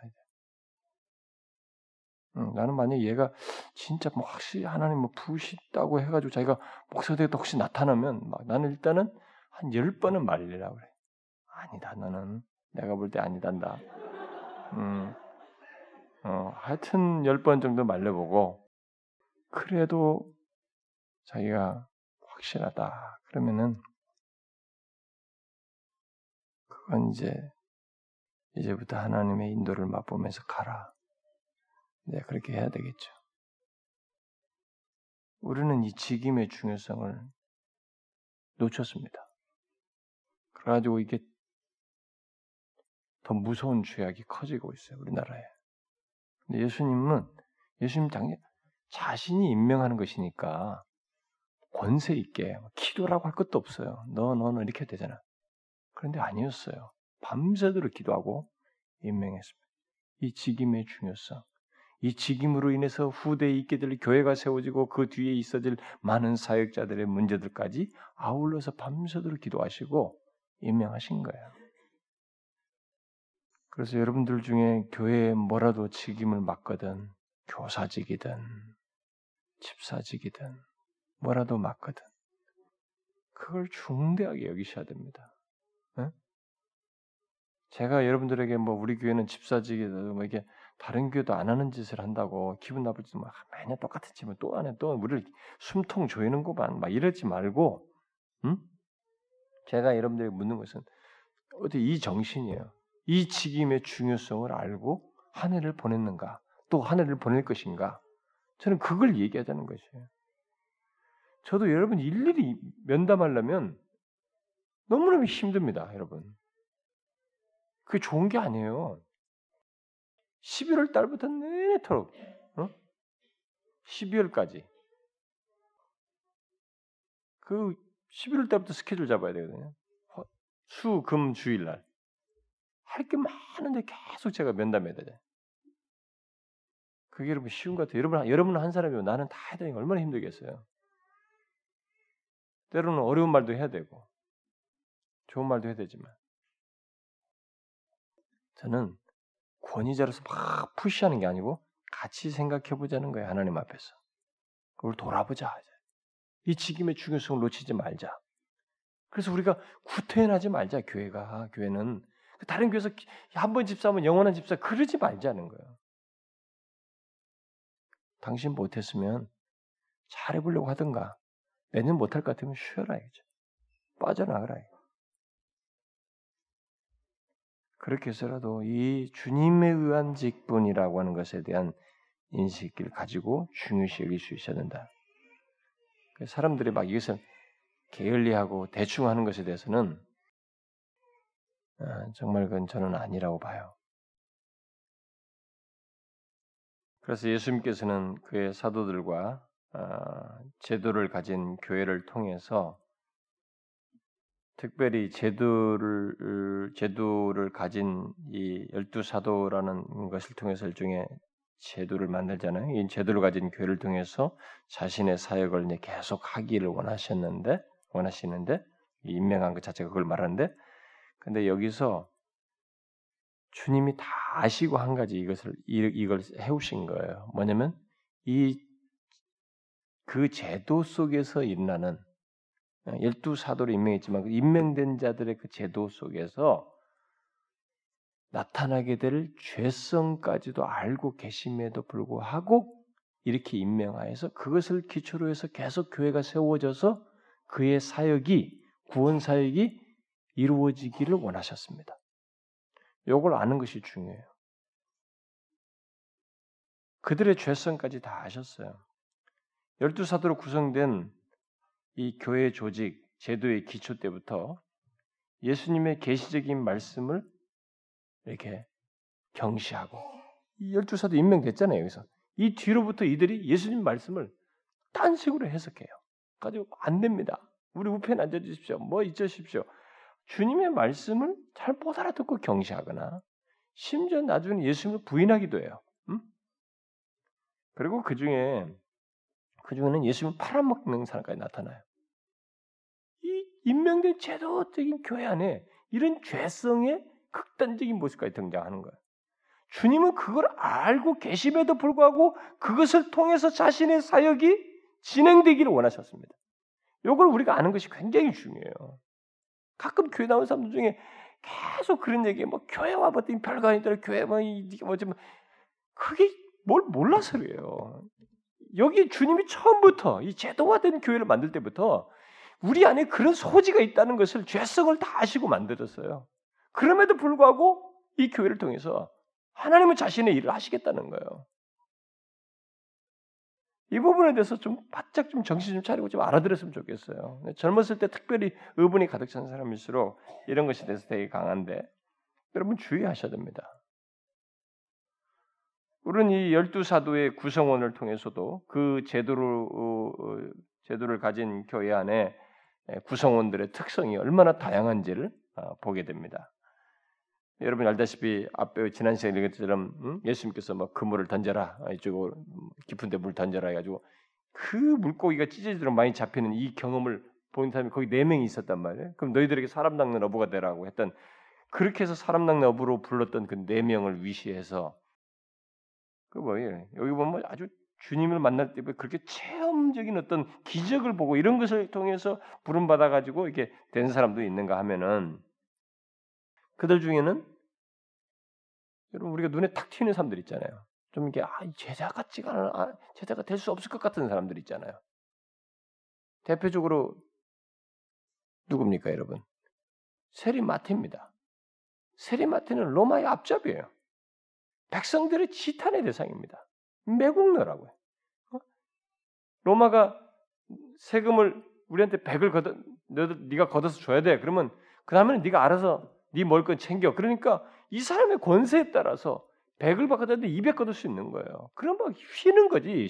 응, 나는 만약 얘가 진짜 뭐 확실히 하나님 뭐 부시다고 해가지고 자기가 목사 되겠다 혹시 나타나면 막 나는 일단은 한 열 번은 말리라고 그래. 아니다 나는 내가 볼 때 아니단다. 음, 어, 하여튼 열 번 정도 말려보고 그래도 자기가 확실하다 그러면은 그건 이제 이제부터 하나님의 인도를 맛보면서 가라. 네, 그렇게 해야 되겠죠. 우리는 이 직임의 중요성을 놓쳤습니다. 그래가지고 이게 더 무서운 죄악이 커지고 있어요, 우리나라에. 근데 예수님은, 예수님 당연 자신이 임명하는 것이니까 권세 있게 기도라고 할 것도 없어요. 너, 너는 이렇게 되잖아. 그런데 아니었어요. 밤새도록 기도하고 임명했습니다. 이 직임의 중요성. 이 직임으로 인해서 후대에 있게 될 교회가 세워지고 그 뒤에 있어질 많은 사역자들의 문제들까지 아울러서 밤새도록 기도하시고 임명하신 거예요. 그래서 여러분들 중에 교회에 뭐라도 직임을 맡거든 교사직이든 집사직이든 뭐라도 맡거든 그걸 중대하게 여기셔야 됩니다. 네? 제가 여러분들에게 뭐 우리 교회는 집사직이든 뭐 이게 다른 교회도 안 하는 짓을 한다고 기분 나쁠지 막 매년 똑같은 짓을 또 안해 또 우리를 숨통 조이는구만 막 이러지 말고 응? 제가 여러분들에게 묻는 것은 어디 이 정신이에요. 이 직임의 중요성을 알고 한 해를 보냈는가 또 한 해를 보낼 것인가 저는 그걸 얘기하자는 것이에요. 저도 여러분 일일이 면담하려면 너무너무 힘듭니다, 여러분. 그게 좋은 게 아니에요. 11월 달부터 내내토록 어? 12월까지 그 11월 달부터 스케줄 잡아야 되거든요. 수, 금, 주일 날 할 게 많은데 계속 제가 면담해야 되잖아요. 그게 여러분 쉬운 것 같아요. 여러분, 여러분 한 사람이면 나는 다 해야 되니까 얼마나 힘들겠어요. 때로는 어려운 말도 해야 되고 좋은 말도 해야 되지만 저는 권위자로서 막 푸시하는 게 아니고 같이 생각해 보자는 거예요. 하나님 앞에서. 그걸 돌아보자. 이 직임의 중요성을 놓치지 말자. 그래서 우리가 구태연하지 말자. 교회가 교회는 다른 교회에서 한 번 집사하면 영원한 집사 그러지 말자는 거예요. 당신 못했으면 잘해보려고 하든가 매년 못할 것 같으면 쉬어라 이거죠. 빠져나가라. 이거. 그렇게 해서라도 이 주님에 의한 직분이라고 하는 것에 대한 인식을 가지고 중요시 여길 수 있어야 된다. 그 사람들이 막 이것을 게을리하고 대충 하는 것에 대해서는 아, 정말 그건 저는 아니라고 봐요. 그래서 예수님께서는 그의 사도들과 아, 제도를 가진 교회를 통해서 특별히 제도를 제도를 가진 이 열두 사도라는 것을 통해서 일종의 제도를 만들잖아요. 이 제도를 가진 교회를 통해서 자신의 사역을 이제 계속 하기를 원하셨는데 원하시는데 임명한 것 자체가 그걸 말하는데 근데 여기서 주님이 다 아시고 한 가지 이것을 이걸 해오신 거예요. 뭐냐면 이 그 제도 속에서 일어나는 열두 사도로 임명했지만 그 임명된 자들의 그 제도 속에서 나타나게 될 죄성까지도 알고 계심에도 불구하고 이렇게 임명하여서 그것을 기초로 해서 계속 교회가 세워져서 그의 사역이 구원 사역이 이루어지기를 원하셨습니다. 이걸 아는 것이 중요해요. 그들의 죄성까지 다 아셨어요. 열두 사도로 구성된 이 교회 조직 제도의 기초 때부터 예수님의 계시적인 말씀을 이렇게 경시하고 이 열두 사도 임명됐잖아요 여기서 이 뒤로부터 이들이 예수님 말씀을 딴 식으로 해석해요. 가지고 안 됩니다. 우리 우편에 앉아 주십시오. 뭐 잊으십시오. 주님의 말씀을 잘 못 알아듣고 경시하거나 심지어 나중에 예수님을 부인하기도 해요. 음? 그리고 그 중에 그 중에는 예수님을 팔아먹는 사람까지 나타나요. 이 임명된 제도적인 교회 안에 이런 죄성의 극단적인 모습까지 등장하는 거예요. 주님은 그걸 알고 계심에도 불구하고 그것을 통해서 자신의 사역이 진행되기를 원하셨습니다. 이걸 우리가 아는 것이 굉장히 중요해요. 가끔 교회 나온 사람들 중에 계속 그런 얘기, 뭐 교회 와봤더니 별거 아니더라, 교회 뭐 뭐지, 뭐 그게 뭘 몰라서 그래요. 여기 주님이 처음부터 이 제도화된 교회를 만들 때부터 우리 안에 그런 소지가 있다는 것을 죄성을 다 아시고 만들었어요. 그럼에도 불구하고 이 교회를 통해서 하나님은 자신의 일을 하시겠다는 거예요. 이 부분에 대해서 좀 바짝 좀 정신 좀 차리고 좀 알아들었으면 좋겠어요. 젊었을 때 특별히 의분이 가득 찬 사람일수록 이런 것에 대해서 되게 강한데 여러분 주의하셔야 됩니다. 우리는 이 열두 사도의 구성원을 통해서도 그 제도를 어, 어, 제도를 가진 교회 안에 구성원들의 특성이 얼마나 다양한지를 어, 보게 됩니다. 여러분 알다시피 앞에 지난 시간에 얘기했처럼 음? 예수님께서 뭐 그물을 던져라 이쪽으로 깊은데 물 던져라 해가지고 그 물고기가 찢어지도록 많이 잡히는 이 경험을 본 사람이 거기 네 명이 있었단 말이에요. 그럼 너희들에게 사람 낚는 어부가 되라고 했던 그렇게 해서 사람 낚는 어부로 불렀던 그 네 명을 위시해서 그 뭐예요? 여기 보면 아주 주님을 만날 때 그렇게 체험적인 어떤 기적을 보고 이런 것을 통해서 부름 받아 가지고 이렇게 된 사람도 있는가 하면은 그들 중에는 여러분 우리가 눈에 탁 튀는 사람들 있잖아요. 좀 이게 아, 제자 같지가 않아, 아, 제자가 될 수 없을 것 같은 사람들 있잖아요. 대표적으로 누굽니까, 여러분? 세리마테입니다. 세리마테는 로마의 앞잡이에요. 백성들의 지탄의 대상입니다. 매국노라고요. 어? 로마가 세금을 우리한테 백을 걷어, 너, 네가 걷어서 줘야 돼. 그러면 그 다음에는 네가 알아서 네 먹을 건 챙겨. 그러니까 이 사람의 권세에 따라서 100을 바꿔다는데 200 거둘 수 있는 거예요. 그럼 막 휘는 거지.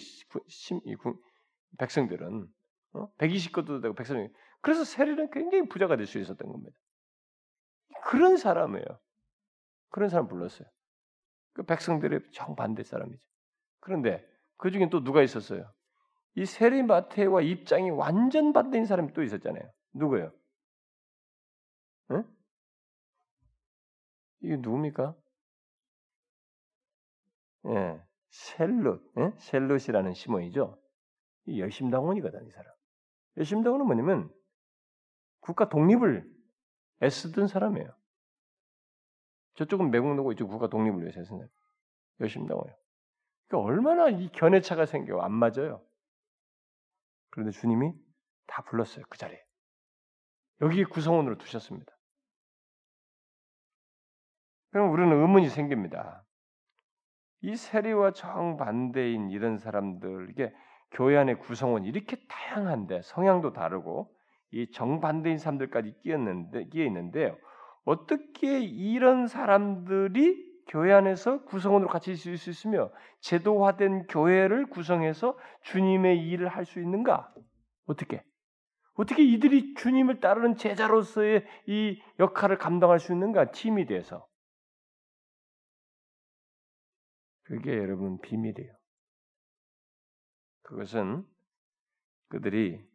백성들은 어? 120 거둬도 되고 백성이 그래서 세리는 굉장히 부자가 될 수 있었던 겁니다. 그런 사람이에요. 그런 사람 불렀어요. 그 백성들의 정반대 사람이죠. 그런데 그 중에 또 누가 있었어요? 이 세리마테와 입장이 완전 반대인 사람이 또 있었잖아요. 누구예요? 응? 이게 누굽니까? 예, 셀롯, 예? 셀롯이라는 시몬이죠. 이 열심당원이거든, 이 사람. 열심당원은 뭐냐면 국가 독립을 애쓰던 사람이에요. 저쪽은 매국노고 이쪽 국가 독립을 위해서 애쓰는 열심당원이에요. 그러니까 얼마나 이 견해차가 생겨 안 맞아요. 그런데 주님이 다 불렀어요 그 자리에. 여기 구성원으로 두셨습니다. 그럼 우리는 의문이 생깁니다. 이 세리와 정반대인 이런 사람들, 이게 교회 안의 구성원 이렇게 다양한데 성향도 다르고 이 정반대인 사람들까지 끼었는데 끼어 있는데 어떻게 이런 사람들이 교회 안에서 구성원으로 같이 있을 수 있으며 제도화된 교회를 구성해서 주님의 일을 할 수 있는가? 어떻게? 어떻게 이들이 주님을 따르는 제자로서의 이 역할을 감당할 수 있는가? 팀이 돼서 그게 여러분 비밀이에요. 그것은 그들이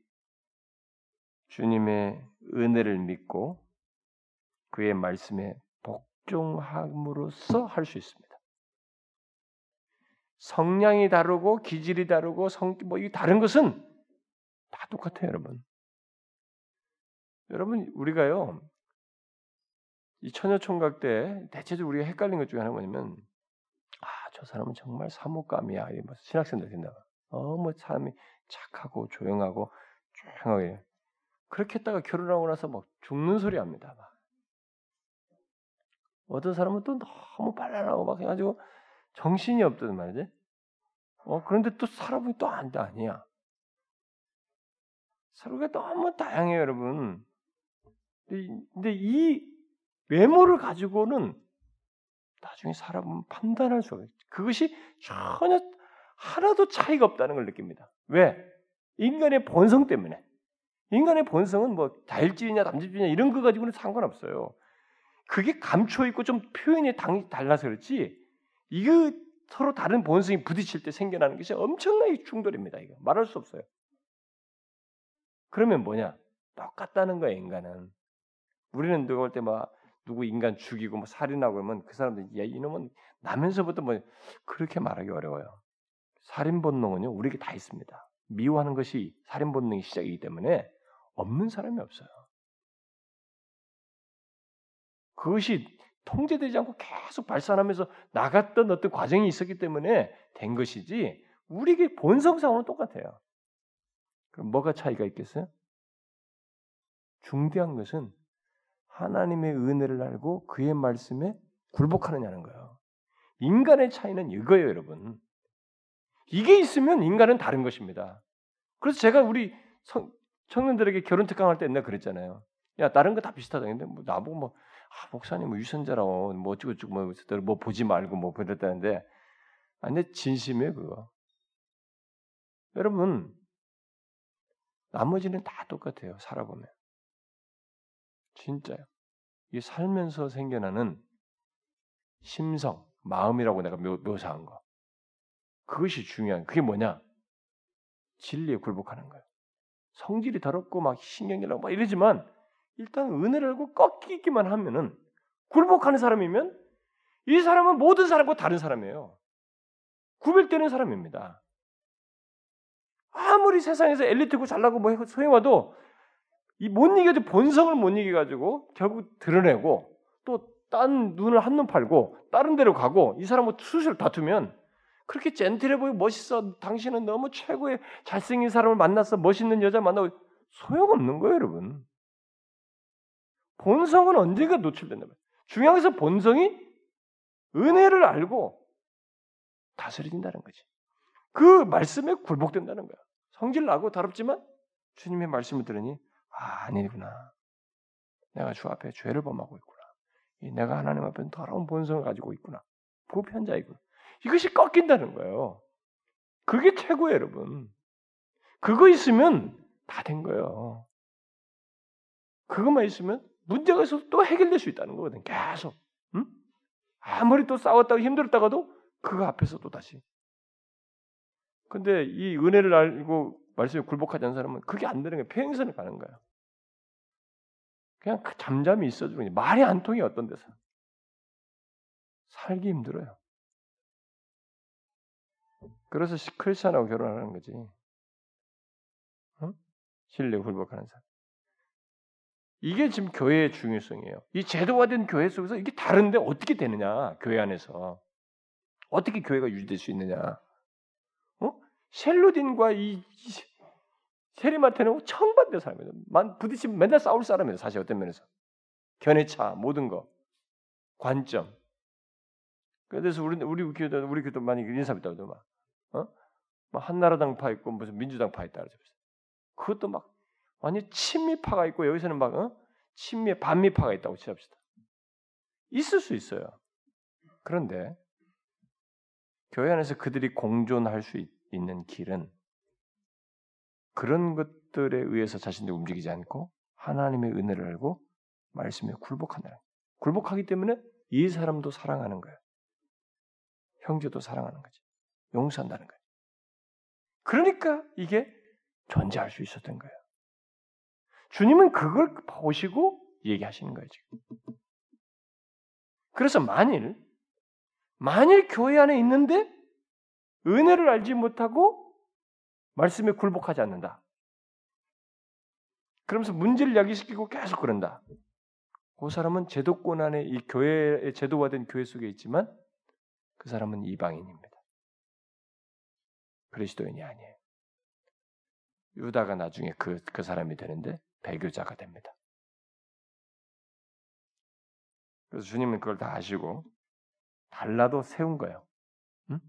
주님의 은혜를 믿고 그의 말씀에 복종함으로써 할 수 있습니다. 성량이 다르고 기질이 다르고 성뭐 다른 것은 다 똑같아요, 여러분. 여러분 우리가요 이 처녀총각 때 대체적으로 우리가 헷갈린 것 중에 하나가 뭐냐면 아, 저저 사람은 정말 사모감이야. 뭐 신학생들 된다. 어뭐 사람이 착하고 조용하고 조용하게 그렇게 했다가 결혼하고 나서 막 죽는 소리 합니다. 막. 어떤 사람은 또 너무 빨라라고 막 해가지고 정신이 없단 말이지. 어 그런데 또 사람이 또 안, 아니야. 서로가 너무 다양해요, 여러분. 근데 이 외모를 가지고는 나중에 사람은 판단할 수가 없어요. 그것이 전혀 하나도 차이가 없다는 걸 느낍니다. 왜? 인간의 본성 때문에. 인간의 본성은 뭐 다일질이냐 남질질이냐 이런 거 가지고는 상관없어요. 그게 감춰 있고 좀 표현이 달라서 그렇지. 이거 서로 다른 본성이 부딪힐 때 생겨나는 것이 엄청나게 충돌입니다. 이거 말할 수 없어요. 그러면 뭐냐? 똑같다는 거예요, 인간은. 우리는 누가 볼 때 막 누구 인간 죽이고 뭐 살인하고 그러면 그 사람들 야 이놈은 나면서부터 뭐 그렇게 말하기 어려워요. 살인 본능은요 우리에게 다 있습니다. 미워하는 것이 살인 본능의 시작이기 때문에 없는 사람이 없어요. 그것이 통제되지 않고 계속 발산하면서 나갔던 어떤 과정이 있었기 때문에 된 것이지 우리에게 본성상으로는 똑같아요. 그럼 뭐가 차이가 있겠어요? 중대한 것은 하나님의 은혜를 알고 그의 말씀에 굴복하느냐는 거예요. 인간의 차이는 이거예요, 여러분. 이게 있으면 인간은 다른 것입니다. 그래서 제가 우리 청, 청년들에게 결혼 특강할 때 옛날 그랬잖아요. 야, 다른 거 다 비슷하다. 근데 뭐 나보고 뭐, 아, 목사님 뭐 유선자라고 뭐 어쩌고 저쩌고 뭐, 뭐 보지 말고 뭐 그랬다는데, 아, 근데 진심이에요, 그거. 여러분, 나머지는 다 똑같아요. 살아보면. 진짜요. 이 살면서 생겨나는 심성, 마음이라고 내가 묘, 묘사한 거. 그것이 중요한. 그게 뭐냐? 진리에 굴복하는 거예요. 성질이 더럽고 막 신경이 나고 막 이러지만 일단 은혜를 알고 꺾이기만 하면은 굴복하는 사람이면 이 사람은 모든 사람과 다른 사람이에요. 구별되는 사람입니다. 아무리 세상에서 엘리트고 잘나고 뭐 소행와도 이 못 이겨도 본성을 못 이겨가지고 결국 드러내고 또 딴 눈을 한눈 팔고 다른 데로 가고 이 사람하고 수술 다투면 그렇게 젠틀해 보이고 멋있어 당신은 너무 최고의 잘생긴 사람을 만나서 멋있는 여자 만나고 소용없는 거예요 여러분 본성은 언젠가 노출된다 말이에요 중요한 것은 본성이 은혜를 알고 다스려진다는 거지 그 말씀에 굴복된다는 거야 성질 나고 더럽지만 주님의 말씀을 들으니 아, 아니구나. 내가 주 앞에 죄를 범하고 있구나. 내가 하나님 앞에 더러운 본성을 가지고 있구나. 보편자이구나. 이것이 꺾인다는 거예요. 그게 최고예요, 여러분. 그거 있으면 다 된 거예요. 그것만 있으면 문제가 있어서 또 해결될 수 있다는 거거든. 계속. 응? 아무리 또 싸웠다고 힘들었다가도 그거 앞에서 또 다시. 근데 이 은혜를 알고 말씀에 굴복하지 않는 사람은 그게 안 되는 거예요. 평행선을 가는 거예요. 그냥 그 잠잠히 있어주는 말이 안 통해 어떤 데서 살기 힘들어요. 그래서 크리스천하고 결혼하는 거지. 어? 신뢰 굴복하는 사람. 이게 지금 교회의 중요성이에요. 이 제도화된 교회 속에서 이게 다른데 어떻게 되느냐? 교회 안에서 어떻게 교회가 유지될 수 있느냐? 셀루딘과 이 세리마테는 청반대 사람이에요. 만 부딪히면 맨날 싸울 사람이에요. 사실 어떤 면에서 견해차 모든 거 관점. 그래서 우리 우리 교도 우리 교도 많이 인사했다고 막 어? 막 한나라당 파 있고 무슨 민주당 파 있다 그러죠. 그것도 막 완전 친미파가 있고 여기서는 막 어? 친미 반미파가 있다고 치합시다. 있을 수 있어요. 그런데 교회 안에서 그들이 공존할 수 있, 있는 길은 그런 것들에 의해서 자신들이 움직이지 않고 하나님의 은혜를 알고 말씀에 굴복한다. 굴복하기 때문에 이 사람도 사랑하는 거예요. 형제도 사랑하는 거지. 용서한다는 거예요. 그러니까 이게 존재할 수 있었던 거예요. 주님은 그걸 보시고 얘기하시는 거예요, 지금. 그래서 만일, 만일 교회 안에 있는데 은혜를 알지 못하고 말씀에 굴복하지 않는다. 그러면서 문제를 야기시키고 계속 그런다. 그 사람은 제도권 안에 이 교회의 제도화된 교회 속에 있지만 그 사람은 이방인입니다. 그리스도인이 아니에요. 유다가 나중에 그, 그 사람이 되는데 배교자가 됩니다. 그래서 주님은 그걸 다 아시고 달라도 세운 거예요. 응?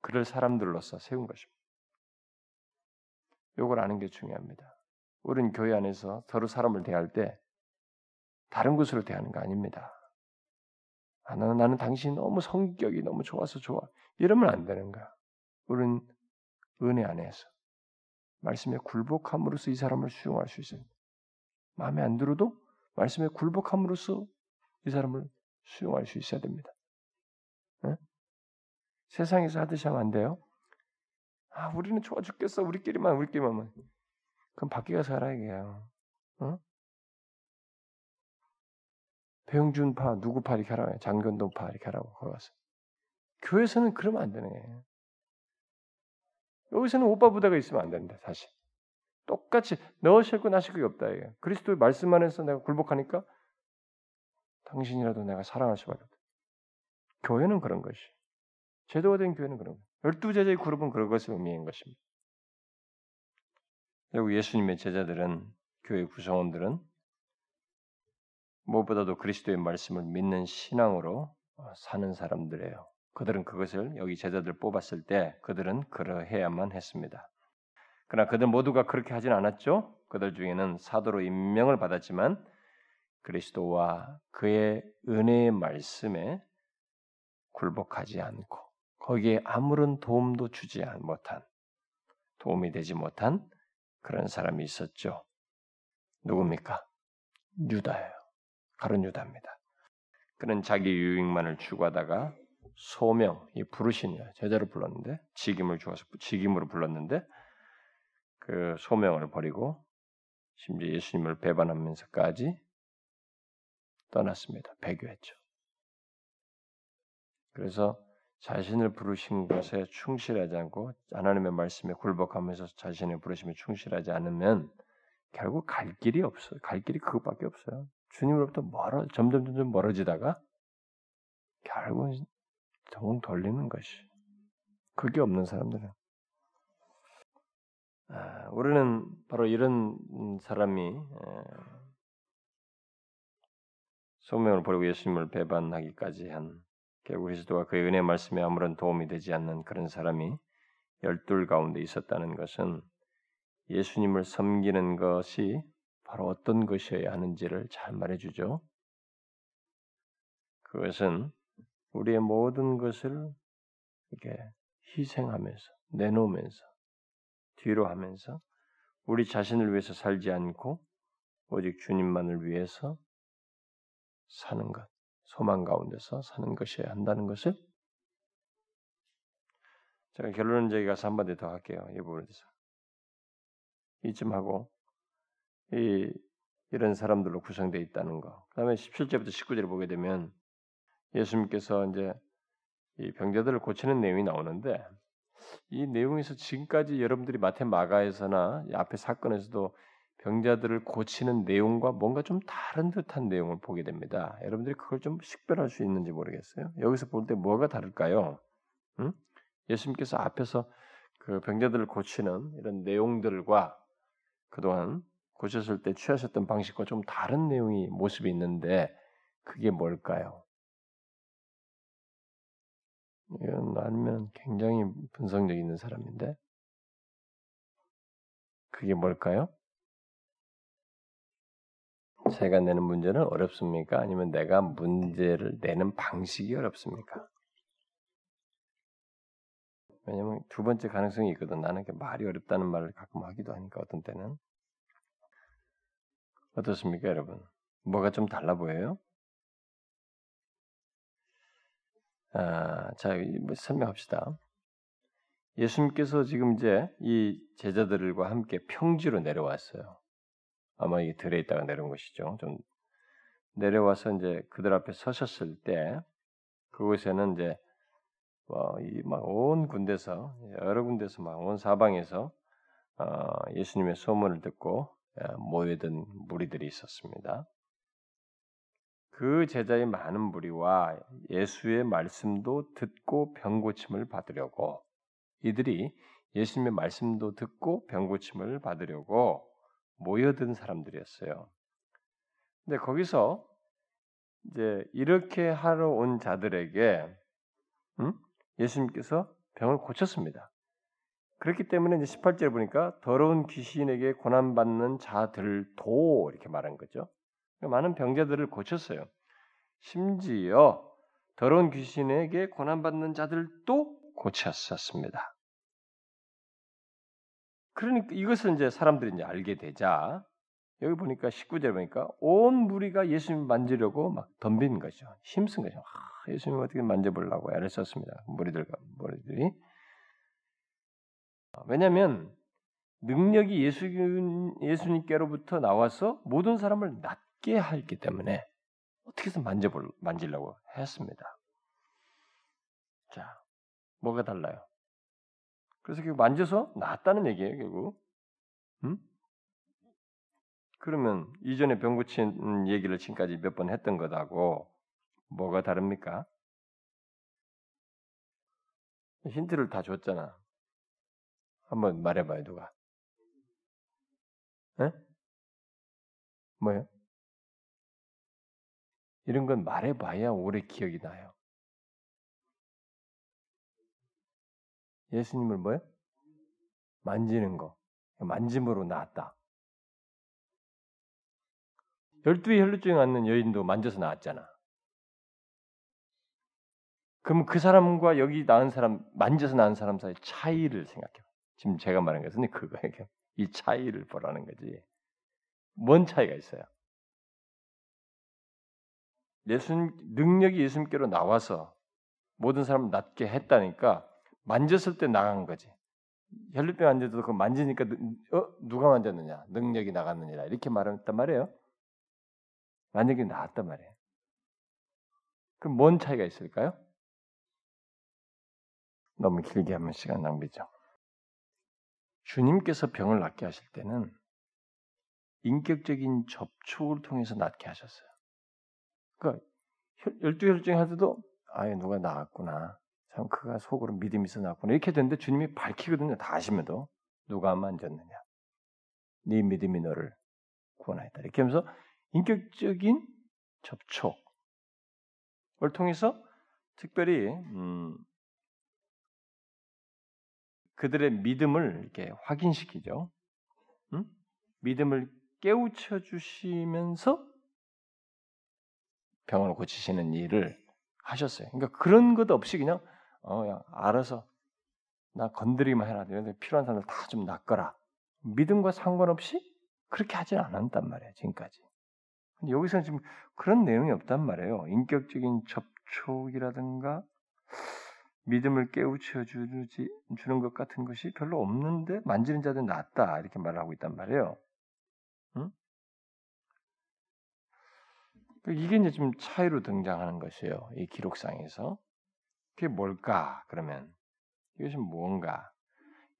그럴 사람들로서 세운 것입니다. 이걸 아는 게 중요합니다. 우리는 교회 안에서 서로 사람을 대할 때 다른 것으로 대하는 거 아닙니다. 아, 나는, 나는 당신이 너무 성격이 너무 좋아서 좋아. 이러면 안 되는 거야. 우리는 은혜 안에서 말씀에 굴복함으로써 이 사람을 수용할 수 있어요. 마음에 안 들어도 말씀에 굴복함으로써 이 사람을 수용할 수 있어야 됩니다. 네? 세상에서 하듯이 하면 안 돼요. 아, 우리는 좋아 죽겠어. 우리끼리만, 우리끼리만. 그럼 밖에 가서 하라 이게요. 어? 배용준 파, 누구 파 이렇게 하라고 해요. 장건동 파 이렇게 하라고 가서. 교회에서는 그러면 안 되네. 여기서는 오빠 부대가 있으면 안 된다, 사실. 똑같이 너 싫고 나 싫고 없다 이게. 그리스도의 말씀 안에서 내가 굴복하니까 당신이라도 내가 사랑할 수밖에 없다. 교회는 그런 것이. 제도가 된 교회는 그런 것. 열두 제자의 그룹은 그런 것을 의미한 것입니다. 그리고 예수님의 제자들은 교회 구성원들은 무엇보다도 그리스도의 말씀을 믿는 신앙으로 사는 사람들이에요. 그들은 그것을 여기 제자들 뽑았을 때 그들은 그러해야만 했습니다. 그러나 그들 모두가 그렇게 하진 않았죠. 그들 중에는 사도로 임명을 받았지만 그리스도와 그의 은혜의 말씀에 굴복하지 않고 거기에 아무런 도움도 주지 못한 도움이 되지 못한 그런 사람이 있었죠. 누굽니까? 유다예요. 가론 유다입니다. 그는 자기 유익만을 추구하다가 소명, 이 부르신 제자로 불렀는데 직임을 주어서 직임으로 불렀는데 그 소명을 버리고 심지어 예수님을 배반하면서까지 떠났습니다. 배교했죠. 그래서 자신을 부르신 것에 충실하지 않고 하나님의 말씀에 굴복하면서 자신의 부르심에 충실하지 않으면 결국 갈 길이 없어요. 갈 길이 그것밖에 없어요. 주님으로부터 멀어 점점 점점 멀어지다가 결국은 정 돌리는 것이 그게 없는 사람들은 아, 우리는 바로 이런 사람이 소명을 버리고 예수님을 배반하기까지 한 결국 그리스도와 그의 은혜 말씀에 아무런 도움이 되지 않는 그런 사람이 열둘 가운데 있었다는 것은 예수님을 섬기는 것이 바로 어떤 것이어야 하는지를 잘 말해주죠. 그것은 우리의 모든 것을 이렇게 희생하면서 내놓으면서 뒤로 하면서 우리 자신을 위해서 살지 않고 오직 주님만을 위해서 사는 것, 소망 가운데서 사는 것이어야 한다는 것을 제가 결론은 저기 가서 한마디 더 할게요. 이 부분에 대해서. 이쯤 하고 이 이런 사람들로 구성되어 있다는 거. 그 다음에 17절부터 19절을 보게 되면 예수님께서 이제 이 병자들을 고치는 내용이 나오는데 이 내용에서 지금까지 여러분들이 마태 마가에서나 앞에 사건에서도 병자들을 고치는 내용과 뭔가 좀 다른 듯한 내용을 보게 됩니다. 여러분들이 그걸 좀 식별할 수 있는지 모르겠어요. 여기서 볼 때 뭐가 다를까요? 응? 예수님께서 앞에서 그 병자들을 고치는 이런 내용들과 그동안 고쳤을 때 취하셨던 방식과 좀 다른 내용이 모습이 있는데 그게 뭘까요? 이건 아니면 굉장히 분석력 있는 사람인데 그게 뭘까요? 제가 내는 문제는 어렵습니까? 아니면 내가 문제를 내는 방식이 어렵습니까? 왜냐면 두 번째 가능성이 있거든. 나는 말이 어렵다는 말을 가끔 하기도 하니까 어떤 때는 어떻습니까, 여러분? 뭐가 좀 달라 보여요? 아, 자, 뭐 설명합시다. 예수님께서 지금 이제 이 제자들과 함께 평지로 내려왔어요. 아마 이 들에 있다가 내려온 것이죠. 좀 내려와서 이제 그들 앞에 서셨을 때 그곳에는 이제 뭐막온 군데서 여러 군데서 막 온 사방에서 어, 예수님의 소문을 듣고 모여든 무리들이 있었습니다. 그 제자의 많은 무리와 예수의 말씀도 듣고 병 고침을 받으려고 이들이 예수님의 말씀도 듣고 병 고침을 받으려고 모여든 사람들이었어요. 근데 거기서 이제 이렇게 하러 온 자들에게 음? 예수님께서 병을 고쳤습니다. 그렇기 때문에 이제 18절에 보니까 더러운 귀신에게 고난받는 자들도 이렇게 말한 거죠. 많은 병자들을 고쳤어요. 심지어 더러운 귀신에게 고난받는 자들도 고쳤었습니다. 그러니까 이것을 이제 사람들이 이제 알게 되자 여기 보니까 19절 보니까 온 무리가 예수님 만지려고 막 덤빈 거죠. 힘쓴 거죠. 아, 예수님 어떻게 만져보려고 애를 썼습니다. 무리들과 무리들이. 왜냐하면 능력이 예수, 예수님께로부터 나와서 모든 사람을 낫 게 하기 때문에 어떻게 해서 만져볼, 만지려고 했습니다. 자, 뭐가 달라요? 그래서 결국 만져서 낫다는 얘기예요, 결국. 음? 그러면 이전에 병 고친 얘기를 지금까지 몇 번 했던 것하고 뭐가 다릅니까? 힌트를 다 줬잖아. 한번 말해봐요, 누가. 에? 뭐요? 이런 건 말해봐야 오래 기억이 나요. 예수님을 뭐요? 만지는 거. 만짐으로 나았다. 열두의 혈루증이 왔는 여인도 만져서 나왔잖아. 그럼 그 사람과 여기 나은 사람, 만져서 나은 사람 사이 차이를 생각해. 지금 제가 말한 것은 그거예요. 이 차이를 보라는 거지. 뭔 차이가 있어요? 예수 능력이 예수님께로 나와서 모든 사람을 낫게 했다니까 만졌을 때 나간 거지. 혈류병 환자도 그 만지니까 어 누가 만졌느냐 능력이 나갔느냐 이렇게 말했단 말이에요. 만약에 나았단 말이에요. 그럼 뭔 차이가 있을까요? 너무 길게 하면 시간 낭비죠. 주님께서 병을 낫게 하실 때는 인격적인 접촉을 통해서 낫게 하셨어요. 그러니까 열두 혈증 하더도 아예 누가 나았구나. 참 그가 속으로 믿음이 있어 나왔구나. 이렇게 되는데 주님이 밝히거든요. 다 아시면도 누가 만졌느냐. 네 믿음이 너를 구원하였다. 이렇게 하면서 인격적인 접촉을 통해서 특별히 음, 그들의 믿음을 이렇게 확인시키죠. 음? 믿음을 깨우쳐 주시면서 병을 고치시는 일을 하셨어요. 그러니까 그런 것 없이 그냥 어, 야, 알아서 나 건드리기만 해라. 필요한 사람들 다 좀 낚거라. 믿음과 상관없이 그렇게 하진 않았단 말이에요. 지금까지. 근데 여기서는 지금 그런 내용이 없단 말이에요. 인격적인 접촉이라든가 믿음을 깨우쳐 주지 주는 것 같은 것이 별로 없는데 만지는 자들 낫다 이렇게 말하고 있단 말이에요. 응? 이게 이제 좀 차이로 등장하는 것이에요. 이 기록상에서 그게 뭘까? 그러면 이것이 무언가?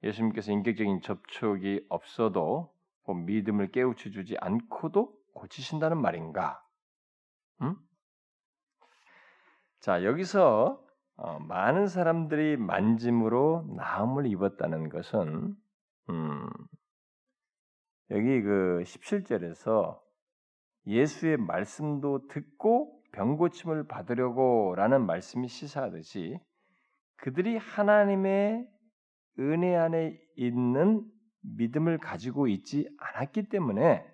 예수님께서 인격적인 접촉이 없어도 뭐 믿음을 깨우쳐 주지 않고도 고치신다는 말인가? 음? 자 여기서 어, 많은 사람들이 만짐으로 나음을 입었다는 것은 음, 여기 그 17절에서 예수의 말씀도 듣고 병고침을 받으려고라는 말씀이 시사하듯이 그들이 하나님의 은혜 안에 있는 믿음을 가지고 있지 않았기 때문에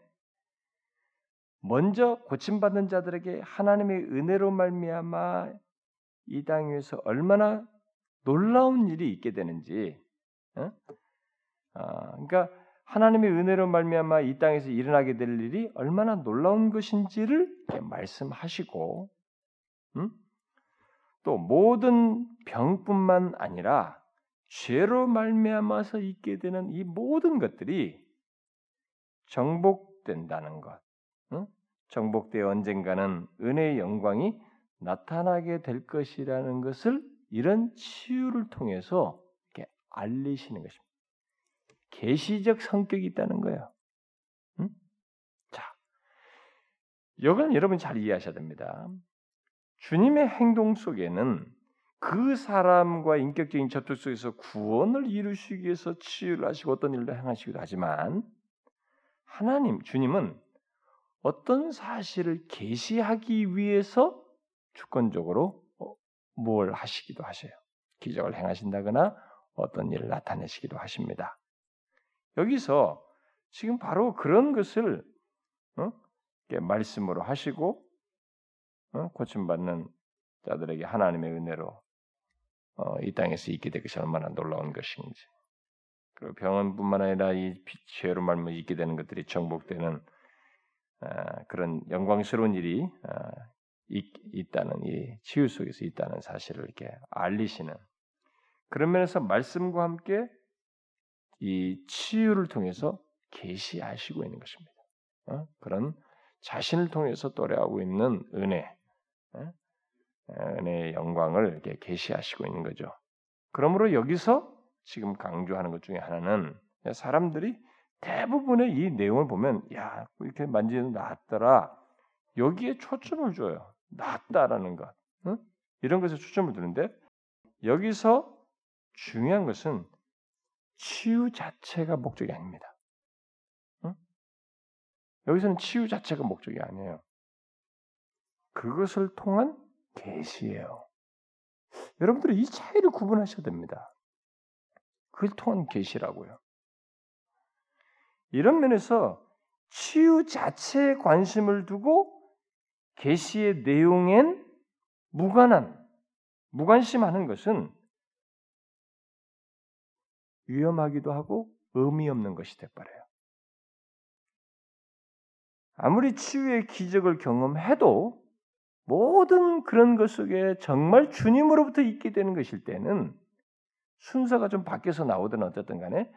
먼저 고침받는 자들에게 하나님의 은혜로 말미암아 이 땅 위에서 얼마나 놀라운 일이 있게 되는지, 어? 아, 그러니까 하나님의 은혜로 말미암아 이 땅에서 일어나게 될 일이 얼마나 놀라운 것인지를 말씀하시고 음? 또 모든 병뿐만 아니라 죄로 말미암아서 있게 되는 이 모든 것들이 정복된다는 것, 응? 정복되어 언젠가는 은혜의 영광이 나타나게 될 것이라는 것을 이런 치유를 통해서 알리시는 것입니다. 계시적 성격이 있다는 거예요. 응? 자, 이건 여러분 잘 이해하셔야 됩니다. 주님의 행동 속에는 그 사람과 인격적인 접촉 속에서 구원을 이루시기 위해서 치유를 하시고 어떤 일도 행하시기도 하지만 하나님 주님은 어떤 사실을 계시하기 위해서 주권적으로 어, 뭘 하시기도 하셔요. 기적을 행하신다거나 어떤 일을 나타내시기도 하십니다. 여기서 지금 바로 그런 것을 어? 말씀으로 하시고 어? 고침받는 자들에게 하나님의 은혜로 어, 이 땅에서 있게 될 것이 얼마나 놀라운 것인지. 그리고 병원뿐만 아니라 이 죄로 말면 있게 되는 것들이 정복되는 아, 그런 영광스러운 일이 아, 있, 다는 이 치유 속에서 있다는 사실을 이렇게 알리시는 그런 면에서 말씀과 함께 이 치유를 통해서 계시하시고 있는 것입니다. 어? 그런 자신을 통해서 또래하고 있는 은혜, 어? 은혜의 영광을 이렇게 계시하시고 있는 거죠. 그러므로 여기서 지금 강조하는 것 중에 하나는 사람들이 대부분의 이 내용을 보면 야 이렇게 만지는 낫더라 여기에 초점을 줘요. 낫다라는 것 응? 이런 것에 초점을 두는데 여기서 중요한 것은 치유 자체가 목적이 아닙니다. 응? 여기서는 치유 자체가 목적이 아니에요. 그것을 통한 계시예요. 여러분들이 이 차이를 구분하셔야 됩니다. 그걸 통한 계시라고요. 이런 면에서 치유 자체에 관심을 두고 계시의 내용엔 무관한 무관심하는 것은 위험하기도 하고 의미 없는 것이 돼버려요. 아무리 치유의 기적을 경험해도 모든 그런 것 속에 정말 주님으로부터 있게 되는 것일 때는 순서가 좀 바뀌어서 나오든 어쨌든 간에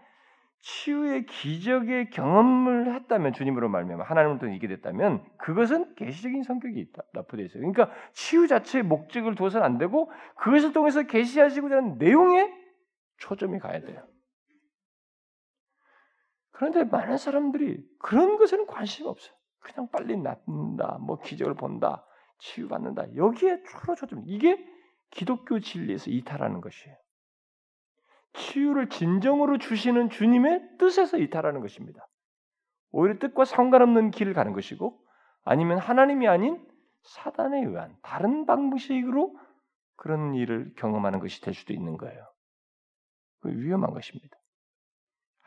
치유의 기적의 경험을 했다면 주님으로 말미암아 하나님으로부터 있게 됐다면 그것은 계시적인 성격이 있다 납부되어 있어요. 그러니까 치유 자체의 목적을 두어서는 안 되고 그것을 통해서 계시하시고자 하는 내용에 초점이 가야 돼요. 그런데 많은 사람들이 그런 것에는 관심이 없어요. 그냥 빨리 낫는다, 뭐 기적을 본다, 치유받는다. 여기에 주로 초점. 이게 기독교 진리에서 이탈하는 것이에요. 치유를 진정으로 주시는 주님의 뜻에서 이탈하는 것입니다. 오히려 뜻과 상관없는 길을 가는 것이고 아니면 하나님이 아닌 사단에 의한 다른 방식으로 그런 일을 경험하는 것이 될 수도 있는 거예요. 그 위험한 것입니다.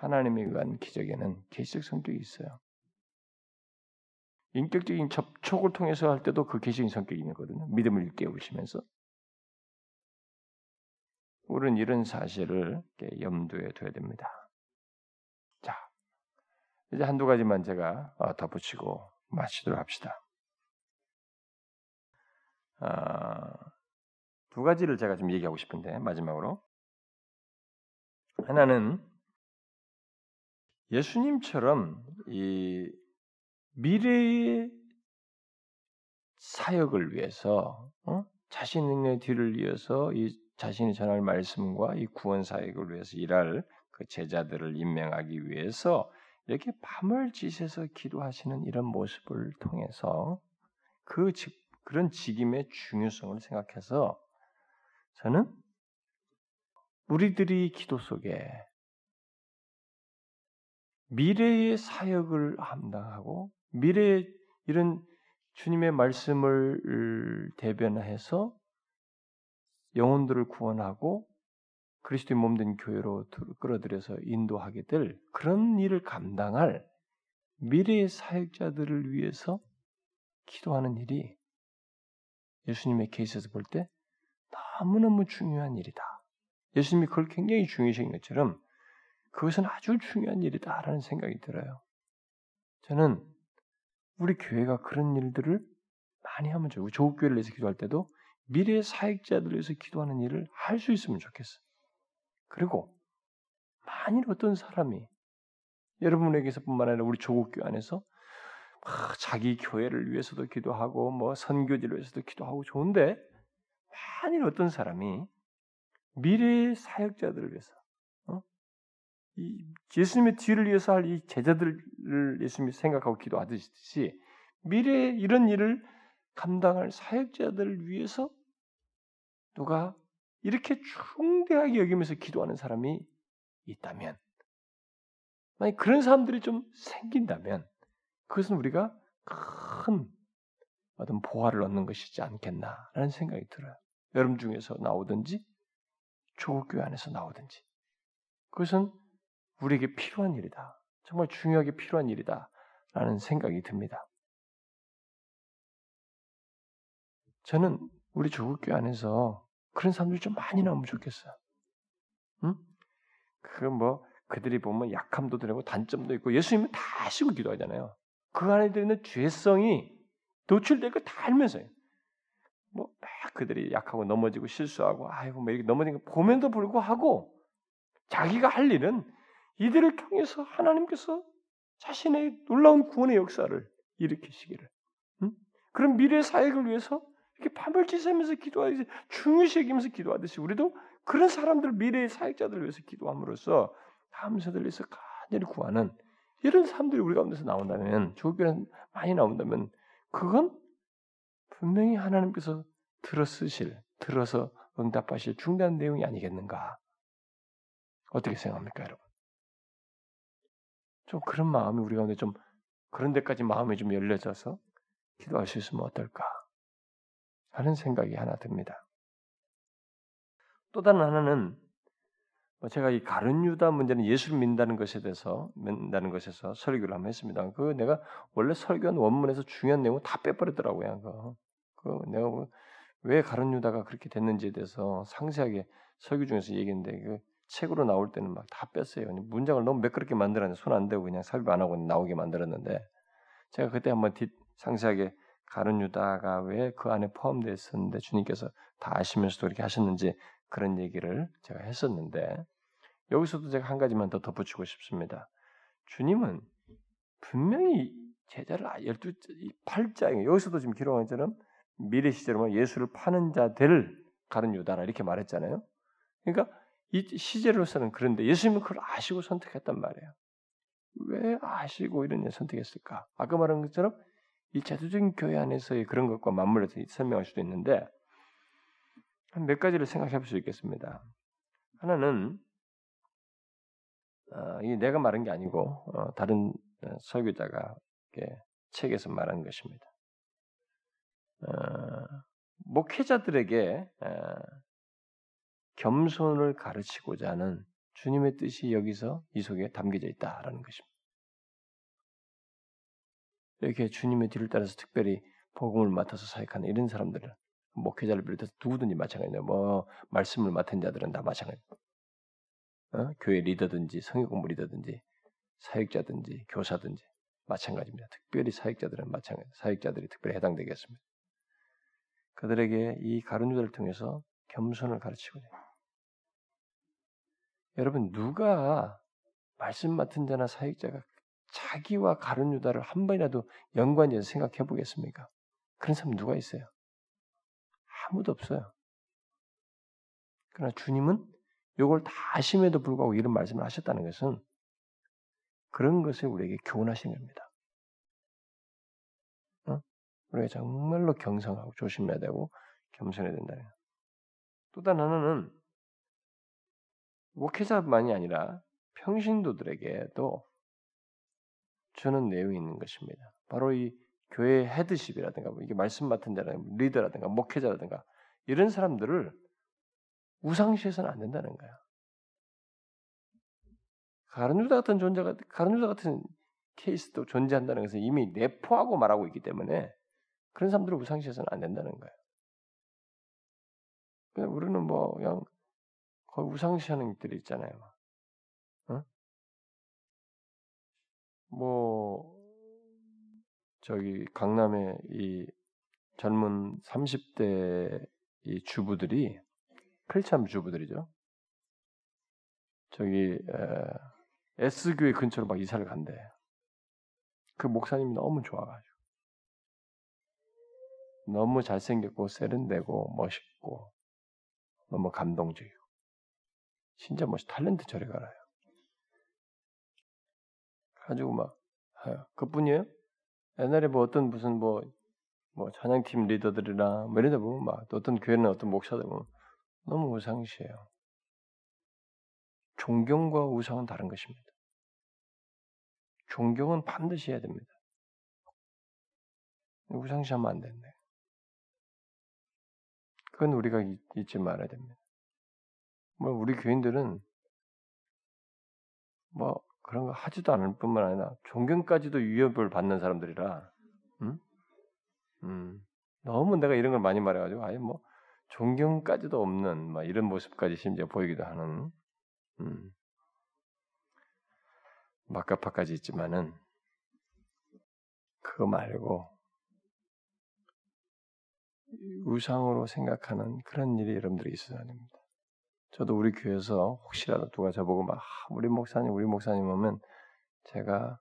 하나님에 의한 기적에는 계시적 성격이 있어요. 인격적인 접촉을 통해서 할 때도 그 계시적인 성격이 있거든요. 믿음을 일깨우시면서 우리는 이런 사실을 염두에 둬야 됩니다. 자, 이제 한두 가지만 제가 어, 덧붙이고 마치도록 합시다. 아, 두 가지를 제가 좀 얘기하고 싶은데 마지막으로 하나는 예수님처럼 이 미래의 사역을 위해서 어? 자신의 뒤를 이어서 이 자신이 전할 말씀과 이 구원 사역을 위해서 일할 그 제자들을 임명하기 위해서 이렇게 밤을 지새서 기도하시는 이런 모습을 통해서 그 직, 그런 직임의 중요성을 생각해서 저는 우리들이 기도 속에 미래의 사역을 감당하고 미래의 이런 주님의 말씀을 대변해서 영혼들을 구원하고 그리스도의 몸된 교회로 끌어들여서 인도하게 될 그런 일을 감당할 미래의 사역자들을 위해서 기도하는 일이 예수님의 케이스에서 볼 때 너무너무 중요한 일이다. 예수님이 그걸 굉장히 중요시한 것처럼 그것은 아주 중요한 일이다라는 생각이 들어요. 저는 우리 교회가 그런 일들을 많이 하면 좋고 조국교회를 위해서 기도할 때도 미래 사역자들을 위해서 기도하는 일을 할 수 있으면 좋겠어. 그리고 만일 어떤 사람이 여러분에게서뿐만 아니라 우리 조국교 안에서 자기 교회를 위해서도 기도하고 뭐 선교지를 위해서도 기도하고 좋은데 만일 어떤 사람이 미래의 사역자들을 위해서 예수님의 뒤를 위해서 할 이 제자들을 예수님이 생각하고 기도하듯이 미래에 이런 일을 감당할 사역자들을 위해서 누가 이렇게 중대하게 여기면서 기도하는 사람이 있다면, 만약 그런 사람들이 좀 생긴다면, 그것은 우리가 큰 어떤 보화를 얻는 것이지 않겠나라는 생각이 들어요. 여러분 중에서 나오든지, 조국교회 안에서 나오든지. 그것은 우리에게 필요한 일이다. 정말 중요하게 필요한 일이다. 라는 생각이 듭니다. 저는 우리 조국교회 안에서 그런 사람들이 좀 많이 나오면 좋겠어요. 응? 그 뭐 그들이 보면 약함도 드리고 단점도 있고 예수님은 다 아시고 기도하잖아요. 그 안에 들있는 죄성이 노출될 걸 다 알면서요. 뭐 막 그들이 약하고 넘어지고 실수하고 아이고 뭐 이렇게 넘어진 거 보면도 불구하고 자기가 할 일은 이들을 통해서 하나님께서 자신의 놀라운 구원의 역사를 일으키시기를 응? 그런 미래 사역을 위해서 이렇게 밤을 지새면서 기도하듯이 중요시 여기면서 기도하듯이 우리도 그런 사람들 미래의 사역자들을 위해서 기도함으로써 세대를 위해서 간절히 구하는 이런 사람들이 우리 가운데서 나온다면 조국교회는 많이 나온다면 그건 분명히 하나님께서 들어 쓰실 들어서 응답하실 중대한 내용이 아니겠는가 어떻게 생각합니까 여러분? 좀 그런 마음이 우리 가운데 좀 그런 데까지 마음이 좀 열려져서 기도할 수 있으면 어떨까 하는 생각이 하나 듭니다. 또 다른 하나는 뭐 제가 이 가룟 유다 문제는 예수를 믿는다는 것에 대해서 믿는다는 것에서 설교를 한번 했습니다. 그 내가 원래 설교한 원문에서 중요한 내용을 다 빼버리더라고요. 그거. 그 내가 뭐왜 가룟 유다가 그렇게 됐는지에 대해서 상세하게 설교 중에서 얘기했는데 그 책으로 나올 때는 막 다 뺐어요. 문장을 너무 매끄럽게 만들었는데 손 안 대고 그냥 설교 안 하고 나오게 만들었는데 제가 그때 한번 뒷 상세하게 가룟 유다가 왜 그 안에 포함되어 있었는데 주님께서 다 아시면서도 이렇게 하셨는지 그런 얘기를 제가 했었는데 여기서도 제가 한 가지만 더 덧붙이고 싶습니다. 주님은 분명히 제자를 아, 열두 팔자에 여기서도 지금 기록한 것처럼 미래 시제로 예수를 파는 자들 가른 유다라 이렇게 말했잖아요. 그러니까 이 시제로서는 그런데 예수님은 그걸 아시고 선택했단 말이에요. 왜 아시고 이런 일 선택했을까? 아까 말한 것처럼 이 제도적인 교회 안에서의 그런 것과 맞물려서 설명할 수도 있는데 몇 가지를 생각해 볼 수 있겠습니다. 하나는 어, 이 내가 말한 게 아니고 어, 다른 어, 설교자가 책에서 말한 것입니다. 어, 목회자들에게 어, 겸손을 가르치고자 하는 주님의 뜻이 여기서 이 속에 담겨져 있다라는 것입니다. 이렇게 주님의 뒤를 따라서 특별히 복음을 맡아서 사역하는 이런 사람들은 목회자를 비롯해서 누구든지 마찬가지예요. 뭐 말씀을 맡은 자들은 다 마찬가지고 어? 교회 리더든지 성역 공부 리더든지 사역자든지 교사든지 마찬가지입니다. 특별히 사역자들은 마찬가지. 사역자들이 특별히 해당되겠습니다. 그들에게 이 가룟유다를 통해서 겸손을 가르치고자. 여러분 누가 말씀 맡은 자나 사역자가 자기와 가룟 유다를 한 번이라도 연관해서 생각해 보겠습니까? 그런 사람 누가 있어요? 아무도 없어요. 그러나 주님은 이걸 다 아심에도 불구하고 이런 말씀을 하셨다는 것은 그런 것을 우리에게 교훈하신 겁니다. 어? 우리가 정말로 경성하고 조심해야 되고 겸손해야 된다는 또 다른 하나는 목회자만이 아니라 평신도들에게도 주는 내용이 있는 것입니다. 바로 이 교회 헤드십이라든가 뭐 이게 말씀 맡은 자라든가 리더라든가 목회자라든가 이런 사람들을 우상시해서는 안 된다는 거야. 가르누다 같은 존재가 가르누다 같은 케이스도 존재한다는 것은 이미 내포하고 말하고 있기 때문에 그런 사람들을 우상시해서는 안 된다는 거예요. 그냥 우리는 뭐 그냥 거의 우상시하는 것들이 있잖아요. 어? 뭐 저기 강남의 이 젊은 30대 이 주부들이 크리스찬 주부들이죠. 저기 S 교회 근처로 막 이사를 간대. 그 목사님이 너무 좋아가지고 너무 잘생겼고 세련되고 멋있고 너무 감동적이고 진짜 멋 탤런트 저리 가라요. 가지고 막 그뿐이에요? 옛날에 뭐 어떤 무슨 뭐, 뭐 찬양팀 리더들이나 뭐 이런 데 보면 막 어떤 교회는 어떤 목사들 보면 너무 우상시해요. 존경과 우상은 다른 것입니다. 존경은 반드시 해야 됩니다. 우상시하면 안 된대. 그건 우리가 잊지 말아야 됩니다. 뭐 우리 교인들은 뭐 그런 거 하지도 않을 뿐만 아니라 존경까지도 위협을 받는 사람들이라, 음? 음, 너무 내가 이런 걸 많이 말해가지고 아예 뭐 존경까지도 없는 막 이런 모습까지 심지어 보이기도 하는, 음, 막가파까지 있지만은 그거 말고 우상으로 생각하는 그런 일이 여러분들이 있어야 됩니다. 저도 우리 교회에서 혹시라도 누가 저보고 막 아, 우리 목사님 우리 목사님 오면 제가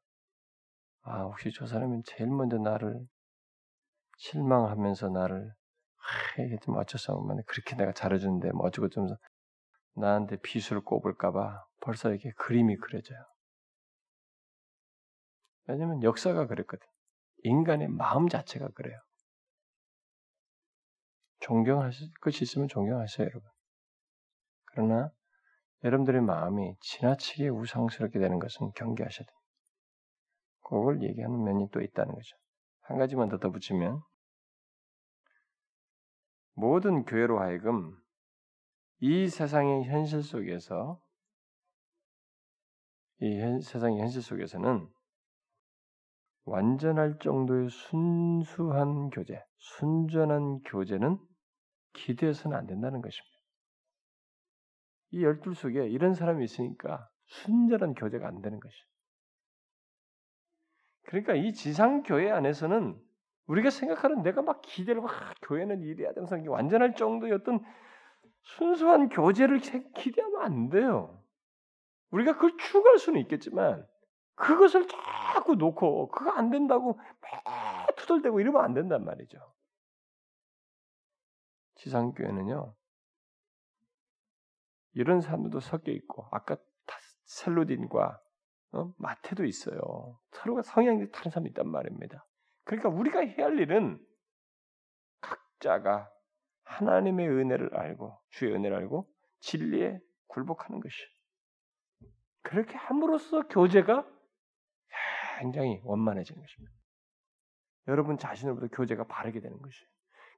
아 혹시 저 사람이 제일 먼저 나를 실망하면서 나를 아, 이게 좀 어쩌서 하면 그렇게 내가 잘해주는데 뭐 어쩌고 좀 나한테 비수를 꼽을까봐 벌써 이렇게 그림이 그려져요. 왜냐면 역사가 그랬거든. 인간의 마음 자체가 그래요. 존경할 것이 있으면 존경하세요, 여러분. 그러나 여러분들의 마음이 지나치게 우상스럽게 되는 것은 경계하셔야 됩니다. 그걸 얘기하는 면이 또 있다는 거죠. 한 가지만 더 덧붙이면 모든 교회로 하여금 이 세상의 현실 속에서 이 현, 세상의 현실 속에서는 완전할 정도의 순수한 교제, 순전한 교제는 기대해서는 안 된다는 것입니다. 이 열둘 속에 이런 사람이 있으니까 순전한 교제가 안 되는 것이죠. 그러니까 이 지상 교회 안에서는 우리가 생각하는 내가 막 기대를 막 교회는 이래야 되는 사람이 완전할 정도의 어떤 순수한 교제를 기대하면 안 돼요. 우리가 그걸 추구할 수는 있겠지만 그것을 자꾸 놓고 그거 안 된다고 매 투덜대고 이러면 안 된단 말이죠. 지상교회는요. 이런 사람들도 섞여 있고 아까 셀로딘과 어? 마태도 있어요. 서로가 성향이 다른 사람이 있단 말입니다. 그러니까 우리가 해야 할 일은 각자가 하나님의 은혜를 알고 주의 은혜를 알고 진리에 굴복하는 것이. 그렇게 함으로써 교제가 굉장히 원만해지는 것입니다. 여러분 자신으로부터 교제가 바르게 되는 것이에요.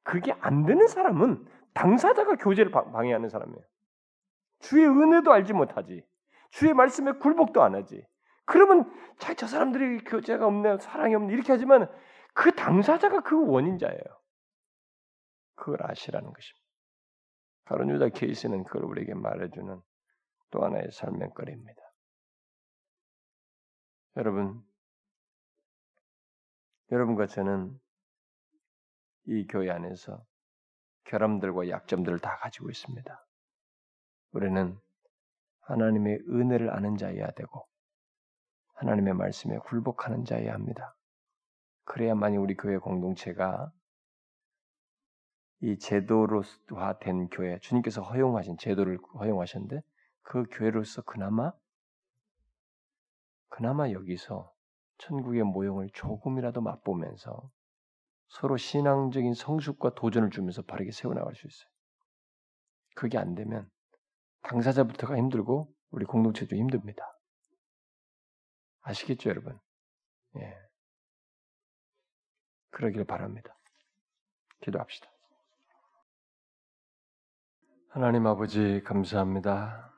그게 안 되는 사람은 당사자가 교제를 방해하는 사람이에요. 주의 은혜도 알지 못하지. 주의 말씀에 굴복도 안 하지. 그러면 저 사람들이 교제가 없네, 사랑이 없네 이렇게 하지만 그 당사자가 그 원인자예요. 그걸 아시라는 것입니다. 가론 유다 케이스는 그걸 우리에게 말해주는 또 하나의 설명거리입니다. 여러분, 여러분과 저는 이 교회 안에서 결함들과 약점들을 다 가지고 있습니다. 우리는 하나님의 은혜를 아는 자여야 되고 하나님의 말씀에 굴복하는 자여야 합니다. 그래야만이 우리 교회 공동체가 이 제도로화 된 교회, 주님께서 허용하신 제도를 허용하셨는데 그 교회로서 그나마 그나마 여기서 천국의 모형을 조금이라도 맛보면서 서로 신앙적인 성숙과 도전을 주면서 바르게 세워나갈 수 있어요. 그게 안 되면 당사자부터가 힘들고 우리 공동체도 힘듭니다. 아시겠죠, 여러분? 예. 그러길 바랍니다. 기도합시다. 하나님 아버지 감사합니다.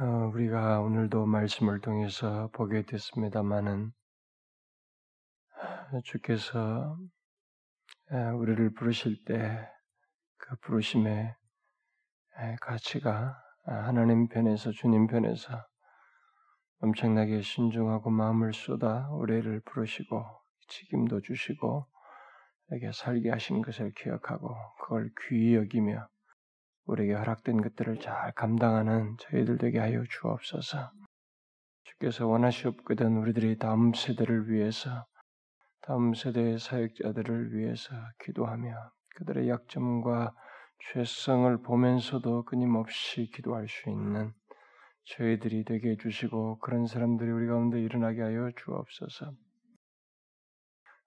어, 우리가 오늘도 말씀을 통해서 보게 됐습니다만은 주께서 우리를 부르실 때 그 부르심의 가치가 하나님 편에서 주님 편에서 엄청나게 신중하고 마음을 쏟아 우리를 부르시고 책임도 주시고 에게 살게 하신 것을 기억하고 그걸 귀히 여기며 우리에게 허락된 것들을 잘 감당하는 저희들 되게 하여 주옵소서. 주께서 원하시옵거든 우리들이 다음 세대를 위해서 다음 세대의 사역자들을 위해서 기도하며 그들의 약점과 죄성을 보면서도 끊임없이 기도할 수 있는 저희들이 되게 해주시고 그런 사람들이 우리 가운데 일어나게 하여 주옵소서.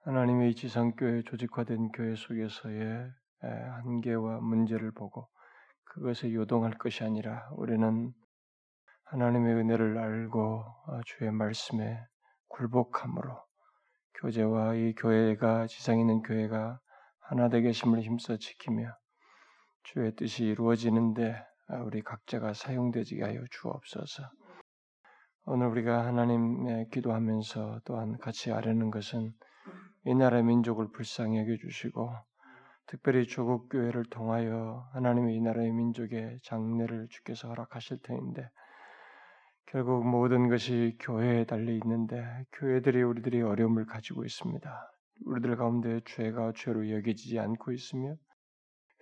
하나님의 지상교회 조직화된 교회 속에서의 한계와 문제를 보고 그것에 요동할 것이 아니라 우리는 하나님의 은혜를 알고 어, 주의 말씀에 굴복함으로 교제와 이 교회가 지상에 있는 교회가 하나 되게 심을 힘써 지키며 주의 뜻이 이루어지는데 아, 우리 각자가 사용되지 하여 주옵소서. 오늘 우리가 하나님의 기도하면서 또한 같이 아뢰는 것은 이 나라 민족을 불쌍히 여겨 주시고 특별히 조국 교회를 통하여 하나님의 이 나라의 민족의 장래를 주께서 허락하실 터인데 결국 모든 것이 교회에 달려 있는데 교회들이 우리들이 어려움을 가지고 있습니다. 우리들 가운데 죄가 죄로 여겨지지 않고 있으며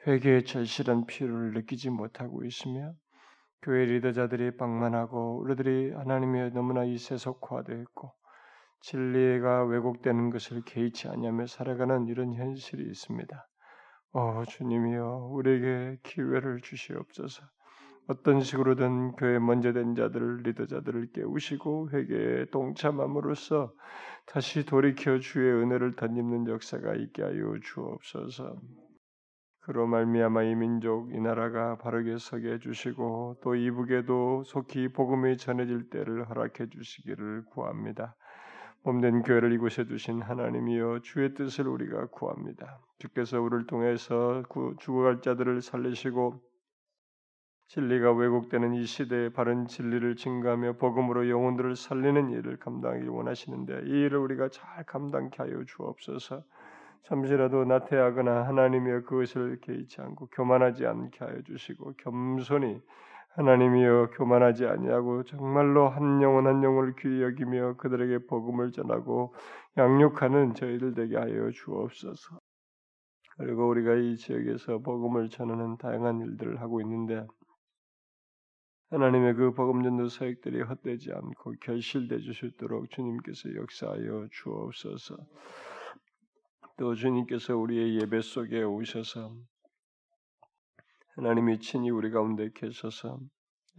회개의 절실한 필요를 느끼지 못하고 있으며 교회 리더자들이 방만하고 우리들이 하나님의 너무나 이 세속화되어 있고 진리가 왜곡되는 것을 개의치 않냐며 살아가는 이런 현실이 있습니다. 어, 주님이여, 우리에게 기회를 주시옵소서. 어떤 식으로든 교회 먼저 된 자들을 리더자들을 깨우시고 회개에 동참함으로써 다시 돌이켜 주의 은혜를 덧입는 역사가 있게 하여 주옵소서. 그로 말미암아 이 민족 이 나라가 바르게 서게 해 주시고 또 이북에도 속히 복음이 전해질 때를 허락해 주시기를 구합니다. 몸된 교회를 이곳에 두신 하나님이여 주의 뜻을 우리가 구합니다. 주께서 우리를 통해서 죽어갈 자들을 살리시고 진리가 왜곡되는 이 시대에 바른 진리를 증가하며 복음으로 영혼들을 살리는 일을 감당하기 원하시는데 이 일을 우리가 잘 감당케 하여 주옵소서. 잠시라도 나태하거나 하나님이여 그것을 개의치 않고 교만하지 않게 하여 주시고 겸손히 하나님이여 교만하지 아니하고 정말로 한 영혼 한 영혼을 귀히 여기며 그들에게 복음을 전하고 양육하는 저희들 되게 하여 주옵소서. 그리고 우리가 이 지역에서 복음을 전하는 다양한 일들을 하고 있는데 하나님의 그 복음 전도 사역들이 헛되지 않고 결실돼 주실도록 주님께서 역사하여 주옵소서. 또 주님께서 우리의 예배 속에 오셔서 하나님이 친히 우리 가운데 계셔서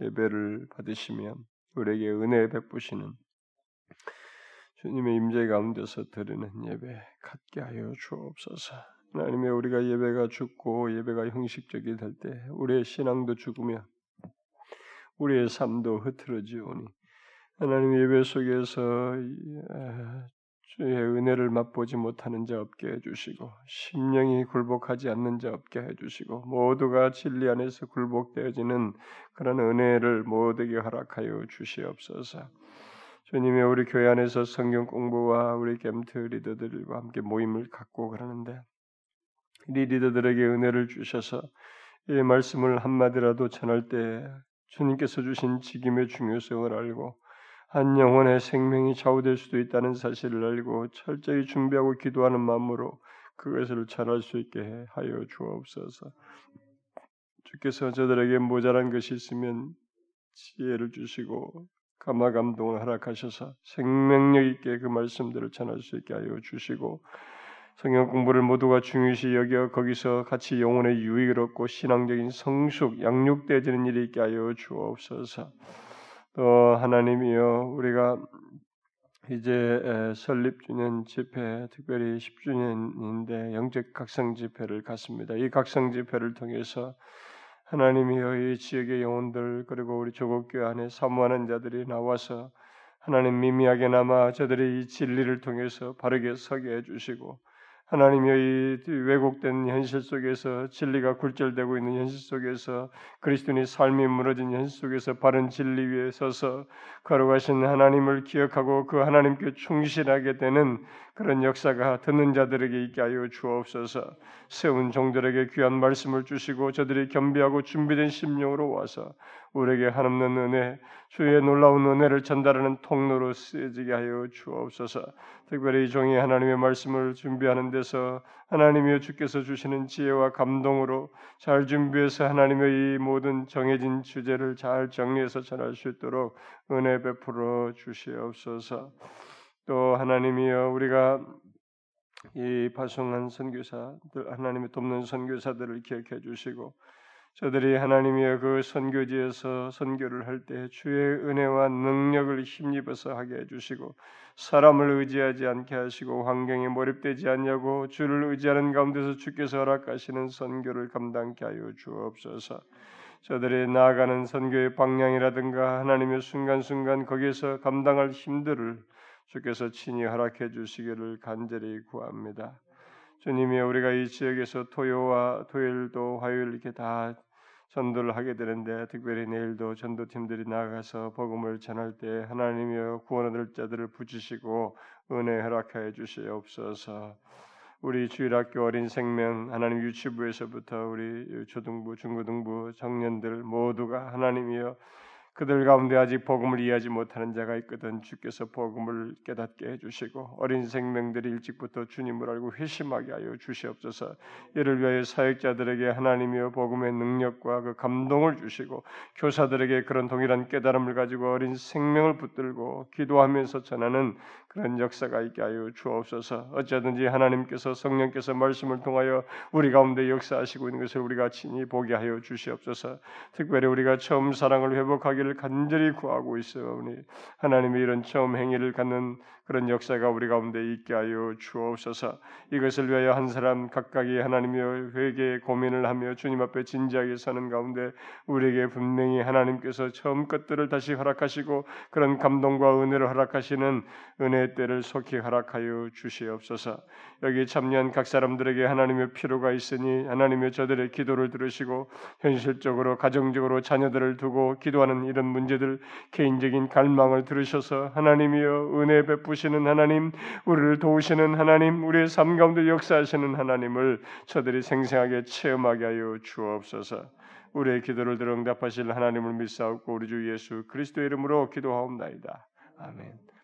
예배를 받으시며 우리에게 은혜 베푸시는 주님의 임재 가운데서 드리는 예배 갖게 하여 주옵소서. 하나님의 우리가 예배가 죽고 예배가 형식적이 될 때 우리의 신앙도 죽으며 우리의 삶도 흐트러지오니 하나님 예배 속에서 주의 은혜를 맛보지 못하는 자 없게 해주시고 심령이 굴복하지 않는 자 없게 해주시고 모두가 진리 안에서 굴복되어지는 그런 은혜를 모두에게 허락하여 주시옵소서. 주님의 우리 교회 안에서 성경 공부와 우리 gem트 리더들과 함께 모임을 갖고 그러는데 이 리더들에게 은혜를 주셔서 이 말씀을 한마디라도 전할 때 주님께서 주신 직임의 중요성을 알고 한 영혼의 생명이 좌우될 수도 있다는 사실을 알고 철저히 준비하고 기도하는 마음으로 그것을 전할 수 있게 하여 주옵소서. 주께서 저들에게 모자란 것이 있으면 지혜를 주시고 감화 감동을 허락하셔서 생명력 있게 그 말씀들을 전할 수 있게 하여 주시고 성경 공부를 모두가 중요시 여겨 거기서 같이 영혼의 유익을 얻고 신앙적인 성숙, 양육되어지는 일이 있게 하여 주옵소서. 또 하나님이여 우리가 이제 설립주년 집회, 특별히 10주년인데 영적 각성 집회를 갖습니다. 이 각성 집회를 통해서 하나님이여 이 지역의 영혼들 그리고 우리 조국교회 안에 사모하는 자들이 나와서 하나님 미미하게나마 저들이 이 진리를 통해서 바르게 서게 해주시고 하나님의 이 왜곡된 현실 속에서 진리가 굴절되고 있는 현실 속에서 그리스도인의 삶이 무너진 현실 속에서 바른 진리 위에 서서 걸어가신 하나님을 기억하고 그 하나님께 충실하게 되는 그런 역사가 듣는 자들에게 있게 하여 주옵소서. 세운 종들에게 귀한 말씀을 주시고 저들이 겸비하고 준비된 심령으로 와서 우리에게 한없는 은혜, 주의 놀라운 은혜를 전달하는 통로로 쓰여지게 하여 주옵소서. 특별히 이 종이 하나님의 말씀을 준비하는 데서 하나님이여 주께서 주시는 지혜와 감동으로 잘 준비해서 하나님의 이 모든 정해진 주제를 잘 정리해서 전할 수 있도록 은혜 베풀어 주시옵소서. 또 하나님이여 우리가 이 파송한 선교사들 하나님의 돕는 선교사들을 기억해 주시고 저들이 하나님의 그 선교지에서 선교를 할 때 주의 은혜와 능력을 힘입어서 하게 해주시고 사람을 의지하지 않게 하시고 환경에 몰입되지 않냐고 주를 의지하는 가운데서 주께서 허락하시는 선교를 감당케 하여 주옵소서. 저들이 나아가는 선교의 방향이라든가 하나님의 순간순간 거기에서 감당할 힘들을 주께서 친히 허락해 주시기를 간절히 구합니다. 주님이 우리가 이 지역에서 토요와 토요일도 화요일 이렇게 다 전도를 하게 되는데 특별히 내일도 전도팀들이 나가서 복음을 전할 때 하나님이여 구원 얻을 자들을 붙이시고 은혜 허락하여 주시옵소서. 우리 주일학교 어린 생명 하나님 유치부에서부터 우리 초등부, 중고등부 청년들 모두가 하나님이여 그들 가운데 아직 복음을 이해하지 못하는 자가 있거든 주께서 복음을 깨닫게 해주시고 어린 생명들이 일찍부터 주님을 알고 회심하게 하여 주시옵소서. 이를 위하여 사역자들에게 하나님이여 복음의 능력과 그 감동을 주시고 교사들에게 그런 동일한 깨달음을 가지고 어린 생명을 붙들고 기도하면서 전하는 그런 역사가 있게 하여 주옵소서. 어쩌든지 하나님께서 성령께서 말씀을 통하여 우리 가운데 역사하시고 있는 것을 우리가 친히 보게 하여 주시옵소서. 특별히 우리가 처음 사랑을 회복하기를 간절히 구하고 있어오니 하나님의 이런 처음 행위를 갖는 그런 역사가 우리 가운데 있게 하여 주옵소서. 이것을 위하여 한 사람 각각이 하나님의 회개 고민을 하며 주님 앞에 진지하게 서는 가운데 우리에게 분명히 하나님께서 처음 것들을 다시 허락하시고 그런 감동과 은혜를 허락하시는 은혜 때를 속히 허락하여 주시옵소서. 여기 참여한 각 사람들에게 하나님의 필요가 있으니 하나님의 저들의 기도를 들으시고 현실적으로 가정적으로 자녀들을 두고 기도하는 이런 문제들 개인적인 갈망을 들으셔서 하나님이여 은혜 베푸 시는 하나님 우리를 도우시는 하나님 우리의 삶 가운데 역사하시는 하나님을 저들이 생생하게 체험하게 하여 주옵소서. 우리의 기도를 들어 응답하실 하나님을 믿사옵고 우리 주 예수 그리스도의 이름으로 기도하옵나이다. 아멘.